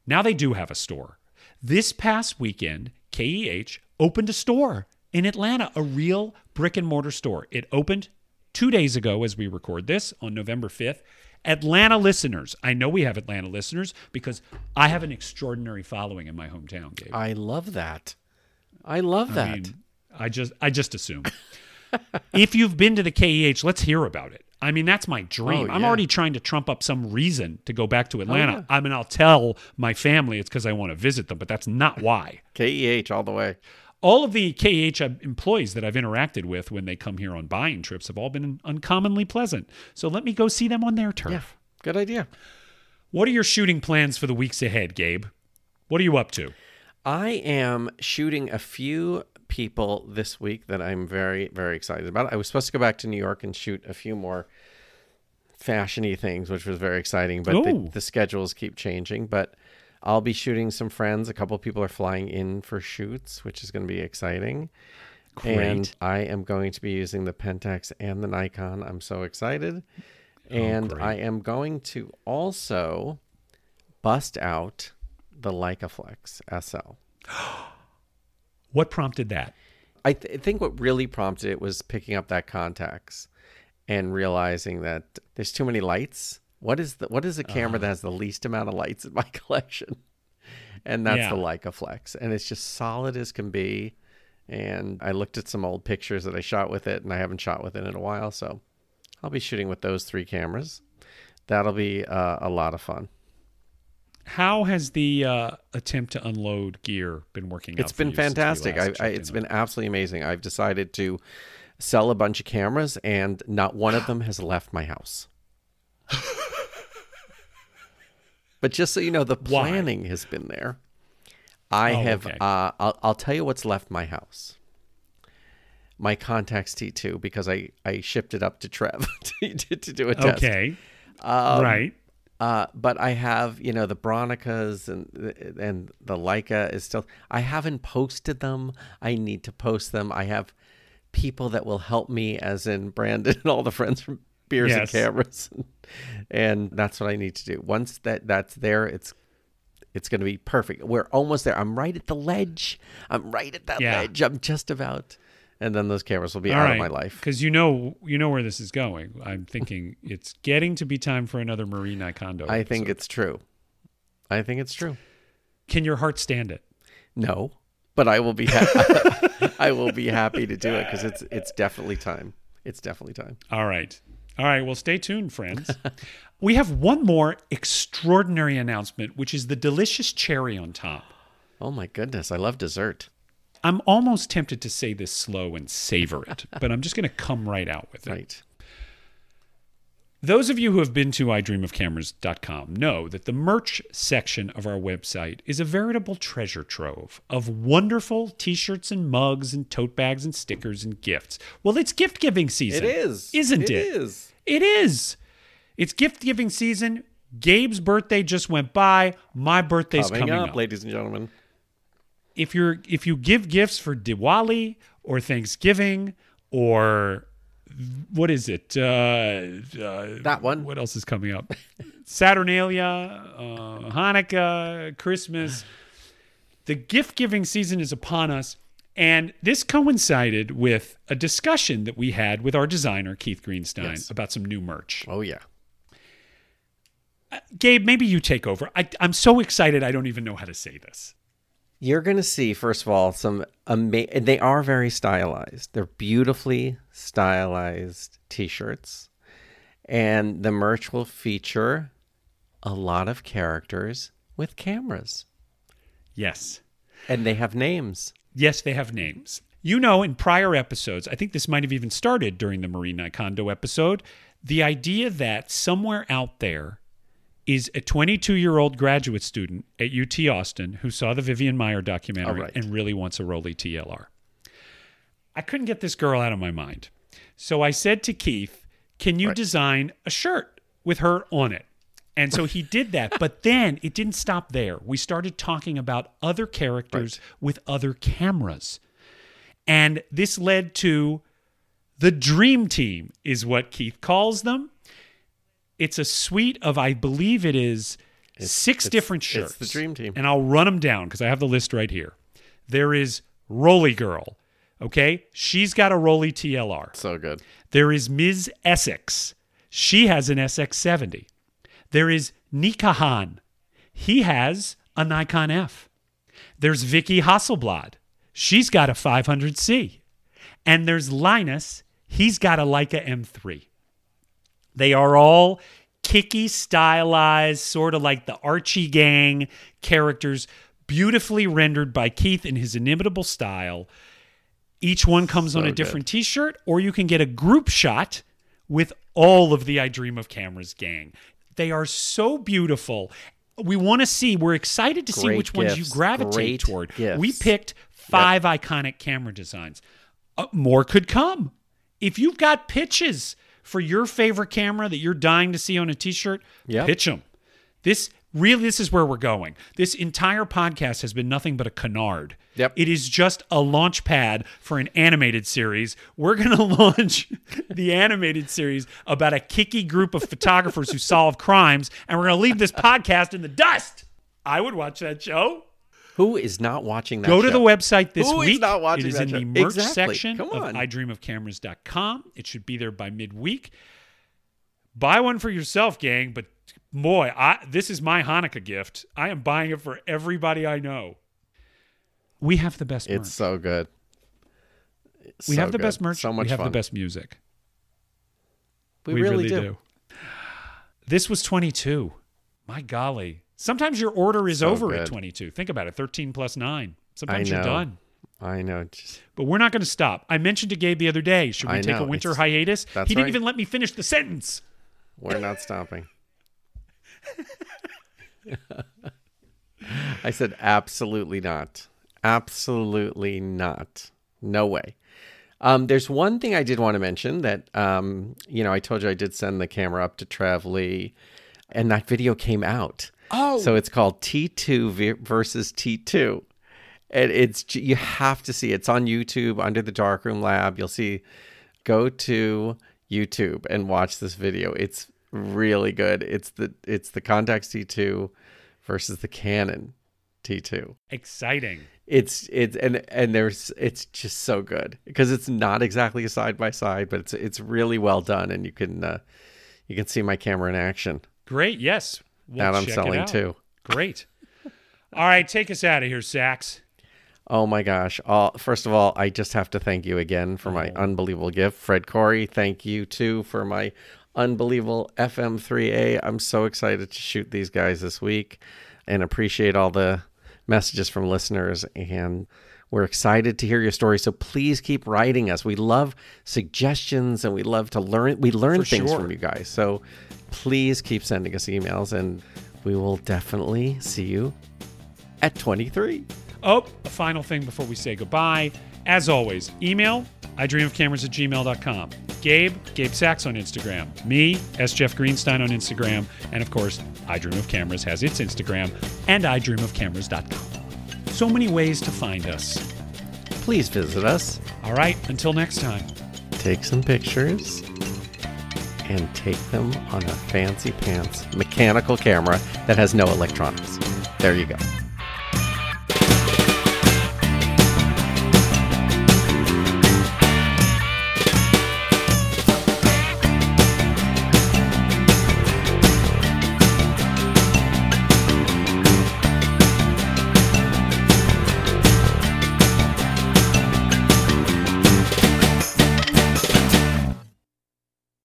[SPEAKER 2] Now they do have a store. This past weekend, KEH opened a store in Atlanta, a real brick and mortar store. It opened two days ago as we record this on November 5th. Atlanta listeners, I know we have Atlanta listeners because I have an extraordinary following in my hometown, Gabe.
[SPEAKER 3] I love that. I love that.
[SPEAKER 2] I mean, I just I just assume. *laughs* if you've been to the KEH, let's hear about it. I mean, that's my dream.
[SPEAKER 3] Oh,
[SPEAKER 2] I'm.
[SPEAKER 3] Oh,
[SPEAKER 2] already trying to trump up some reason to go back to oh, Atlanta.
[SPEAKER 3] yeah.
[SPEAKER 2] I mean, I'll tell my family it's because I want to visit them, but that's not why.
[SPEAKER 3] KEH all the way.
[SPEAKER 2] All of the KH employees that I've interacted with when they come here on buying trips have all been uncommonly pleasant. So let me go see them on their turf.
[SPEAKER 3] Yeah, good idea.
[SPEAKER 2] What are your shooting plans for the weeks ahead, Gabe? What are you up to?
[SPEAKER 3] I am shooting a few people this week that I'm very, very excited about. I was supposed to go back to New York and shoot a few more fashiony things, which was very exciting, but the, the schedules keep changing. But I'll be shooting some friends. A couple of people are flying in for shoots, which is going to be exciting. And
[SPEAKER 2] Great.
[SPEAKER 3] I am going to be using the Pentax and the Nikon. I'm so excited. Oh, and
[SPEAKER 2] great.
[SPEAKER 3] I am going to also bust out the Leicaflex SL. *gasps*
[SPEAKER 2] What prompted that?
[SPEAKER 3] I, th- I think what really prompted it was picking up that Contax and realizing that there's too many lights. What is the what is a camera that has the least amount of lights in my *laughs* collection? And that's the
[SPEAKER 2] Yeah.
[SPEAKER 3] Leicaflex, and it's just solid as can be. And I looked at some old pictures that I shot with it, and I haven't shot with it in a while, so I'll be shooting with those three cameras. That'll be uh, a lot of fun.
[SPEAKER 2] How has the uh, attempt to unload gear been working out?
[SPEAKER 3] It's
[SPEAKER 2] for
[SPEAKER 3] been
[SPEAKER 2] you since we
[SPEAKER 3] fantastic. I, I, it's been absolutely amazing. I've decided to sell a bunch of cameras, and not one of *gasps* them has left my house. *laughs* but just so you know, the
[SPEAKER 2] Why?
[SPEAKER 3] planning has been there. I
[SPEAKER 2] Oh,
[SPEAKER 3] have.
[SPEAKER 2] okay.
[SPEAKER 3] Uh, I'll, I'll tell you what's left my house. My Contax T2 because I, I shipped it up to Trev *laughs* to, to, do a test.
[SPEAKER 2] Okay.
[SPEAKER 3] Um,
[SPEAKER 2] right.
[SPEAKER 3] Uh, but I have, you know, the Bronicas and and the Leica is still. I haven't posted them. I need to post them. I have people that will help me, as in Brandon *laughs* and all the friends from Beers and Cameras, *laughs* and that's what I need to do. Once that that's there, it's it's going to be perfect. We're almost there. I'm right at the ledge. I'm right at that
[SPEAKER 2] Yeah.
[SPEAKER 3] ledge. I'm just about, and then those cameras will be
[SPEAKER 2] All
[SPEAKER 3] out
[SPEAKER 2] right.
[SPEAKER 3] of my life.
[SPEAKER 2] Because you know you know where this is going. I'm thinking *laughs* it's getting to be time for another Marie Nikondo.
[SPEAKER 3] I think it's true. I think it's true.
[SPEAKER 2] Can your heart stand it?
[SPEAKER 3] No, but I will be ha- *laughs* I will be happy to do it because it's it's definitely time. It's definitely time.
[SPEAKER 2] All right. All right. Well, stay tuned, friends. *laughs* we have one more extraordinary announcement, which is the delicious cherry on top.
[SPEAKER 3] Oh my goodness, I love dessert.
[SPEAKER 2] I'm almost tempted to say this slow and savor it, but I'm just going to come right out with it.
[SPEAKER 3] Right.
[SPEAKER 2] Those of you who have been to idreamofcameras.com know that the merch section of our website is a veritable treasure trove of wonderful t-shirts and mugs and tote bags and stickers and gifts. Well, it's gift giving season.
[SPEAKER 3] It is.
[SPEAKER 2] Isn't it?
[SPEAKER 3] It is.
[SPEAKER 2] It is. It's gift giving season. Gabe's birthday just went by. My birthday's
[SPEAKER 3] Coming,
[SPEAKER 2] coming,
[SPEAKER 3] up,
[SPEAKER 2] up.
[SPEAKER 3] ladies and gentlemen.
[SPEAKER 2] If you're if you give gifts for Diwali or Thanksgiving or what is it? Uh, uh,
[SPEAKER 3] That one.
[SPEAKER 2] What else is coming up? *laughs* Saturnalia, uh, Hanukkah, Christmas. The gift giving season is upon us. And this coincided with a discussion that we had with our designer, Keith Greenstein,
[SPEAKER 3] Yes.
[SPEAKER 2] about some new merch.
[SPEAKER 3] Oh yeah.
[SPEAKER 2] Gabe, maybe you take over. I, I'm so excited, I don't even know how to say this.
[SPEAKER 3] You're going to see, first of all, some ama- and They are very stylized. They're beautifully stylized T-shirts, and the merch will feature a lot of characters with cameras,
[SPEAKER 2] Yes.
[SPEAKER 3] and they have names.
[SPEAKER 2] Yes, they have names. You know, in prior episodes, I think this might have even started during the Marie Nikondo episode, the idea that somewhere out there is a 22 year old graduate student at UT Austin who saw the Vivian Maier documentary
[SPEAKER 3] right.
[SPEAKER 2] and really wants a Rollei TLR. I couldn't get this girl out of my mind. So I said to Keith, Can you design a shirt with her on it? And so he did that. *laughs* But then it didn't stop there. We started talking about other characters with other cameras. And this led to the Dream Team, is what Keith calls them. It's a suite of, I believe it is six
[SPEAKER 3] it's-
[SPEAKER 2] different
[SPEAKER 3] it's
[SPEAKER 2] shirts.
[SPEAKER 3] the Dream Team.
[SPEAKER 2] And I'll run them down because I have the list right here. There is Rolly Girl. Okay. She's got a Rollei TLR.
[SPEAKER 3] So good.
[SPEAKER 2] There is Ms. Essex. She has an SX70. There is Nikahan. He has a Nikon F. There's Vicky Hasselblad. She's got a 500C. And there's Linus. He's got a Leica M3. They are all kicky, stylized, sort of like the Archie gang characters, beautifully rendered by Keith in his inimitable style. Each one comes on a different t shirt, or you can get a group shot with all of the I Dream of Cameras gang. They are so beautiful. We want to see, we're excited to see
[SPEAKER 3] Great
[SPEAKER 2] which ones you gravitate
[SPEAKER 3] Great
[SPEAKER 2] toward.
[SPEAKER 3] gifts.
[SPEAKER 2] We picked five iconic camera designs. Uh, more could come. If you've got pitches for your favorite camera that you're dying to see on a t-shirt,
[SPEAKER 3] Yep.
[SPEAKER 2] pitch them. This really this is where we're going. This entire podcast has been nothing but a canard.
[SPEAKER 3] Yep.
[SPEAKER 2] It is just a launch pad for an animated series. We're going *laughs* to launch the animated series about a kicky group of photographers who solve crimes and we're going to leave this podcast in the dust. I would watch that show.
[SPEAKER 3] Who is not watching that?
[SPEAKER 2] Go to
[SPEAKER 3] show?
[SPEAKER 2] the website this
[SPEAKER 3] Who is
[SPEAKER 2] week.
[SPEAKER 3] not watching
[SPEAKER 2] it is
[SPEAKER 3] that
[SPEAKER 2] in
[SPEAKER 3] show?
[SPEAKER 2] the merch
[SPEAKER 3] Exactly.
[SPEAKER 2] section
[SPEAKER 3] Come
[SPEAKER 2] of
[SPEAKER 3] on.
[SPEAKER 2] idreamofcameras.com. It should be there by midweek. Buy one for yourself, gang. But boy, I, this is my Hanukkah gift. I am buying it for everybody I know. We have the best merch.
[SPEAKER 3] It's so good.
[SPEAKER 2] we
[SPEAKER 3] So
[SPEAKER 2] have the
[SPEAKER 3] good.
[SPEAKER 2] best merch.
[SPEAKER 3] So much
[SPEAKER 2] we have
[SPEAKER 3] fun.
[SPEAKER 2] the best music.
[SPEAKER 3] We, really, do.
[SPEAKER 2] This was 22. My golly. Sometimes your order is
[SPEAKER 3] So
[SPEAKER 2] over at 22. Think about it 13 plus 9. Sometimes you're done.
[SPEAKER 3] I know. Just,
[SPEAKER 2] But we're not going to stop. I mentioned to Gabe the other day, should we
[SPEAKER 3] I
[SPEAKER 2] take a winter
[SPEAKER 3] it's-
[SPEAKER 2] hiatus? he didn't
[SPEAKER 3] right.
[SPEAKER 2] even let me finish the sentence.
[SPEAKER 3] we're not stopping. *laughs* I said absolutely not. Absolutely not. No way. Um, there's one thing I did want to mention that um, you know I told you I did send the camera up to Travely, and that video came out.
[SPEAKER 2] Oh.
[SPEAKER 3] So it's called T2 v- versus T2. And it's you have to see it. it's on YouTube under the Darkroom Lab. You'll see go to YouTube and watch this video. It's really good. It's the it's the Contax T2 versus the Canon T2.
[SPEAKER 2] Exciting.
[SPEAKER 3] It's it's and and there's it's just so good because it's not exactly a side by side, but it's it's really well done and you can uh, you can see my camera in action.
[SPEAKER 2] Great. Yes. We'll
[SPEAKER 3] that I'm selling too.
[SPEAKER 2] Great. All right. Take us out of here, Sachs.
[SPEAKER 3] Oh my gosh. All, first of all, I just have to thank you again for my
[SPEAKER 2] Oh.
[SPEAKER 3] unbelievable gift. Fred Corey, thank you too for my unbelievable FM3A. I'm so excited to shoot these guys this week and appreciate all the messages from listeners. And we're excited to hear your story. So please keep writing us. We love suggestions and we love to learn. We learn
[SPEAKER 2] For
[SPEAKER 3] things
[SPEAKER 2] sure.
[SPEAKER 3] from you guys. So please keep sending us emails and we will definitely see you at 23.
[SPEAKER 2] Oh, a final thing before we say goodbye. As always, email I dream of cameras at gmail.com. Gabe, Gabe Sachs on Instagram. Me, S. Jeff Greenstein on Instagram. And of course, I Dream of Cameras has its Instagram and I idreamofcameras.com. So many ways to find us.
[SPEAKER 3] Please visit us.
[SPEAKER 2] All right, until next time.
[SPEAKER 3] take some pictures and take them on a fancy pants mechanical camera that has no electronics. There you go.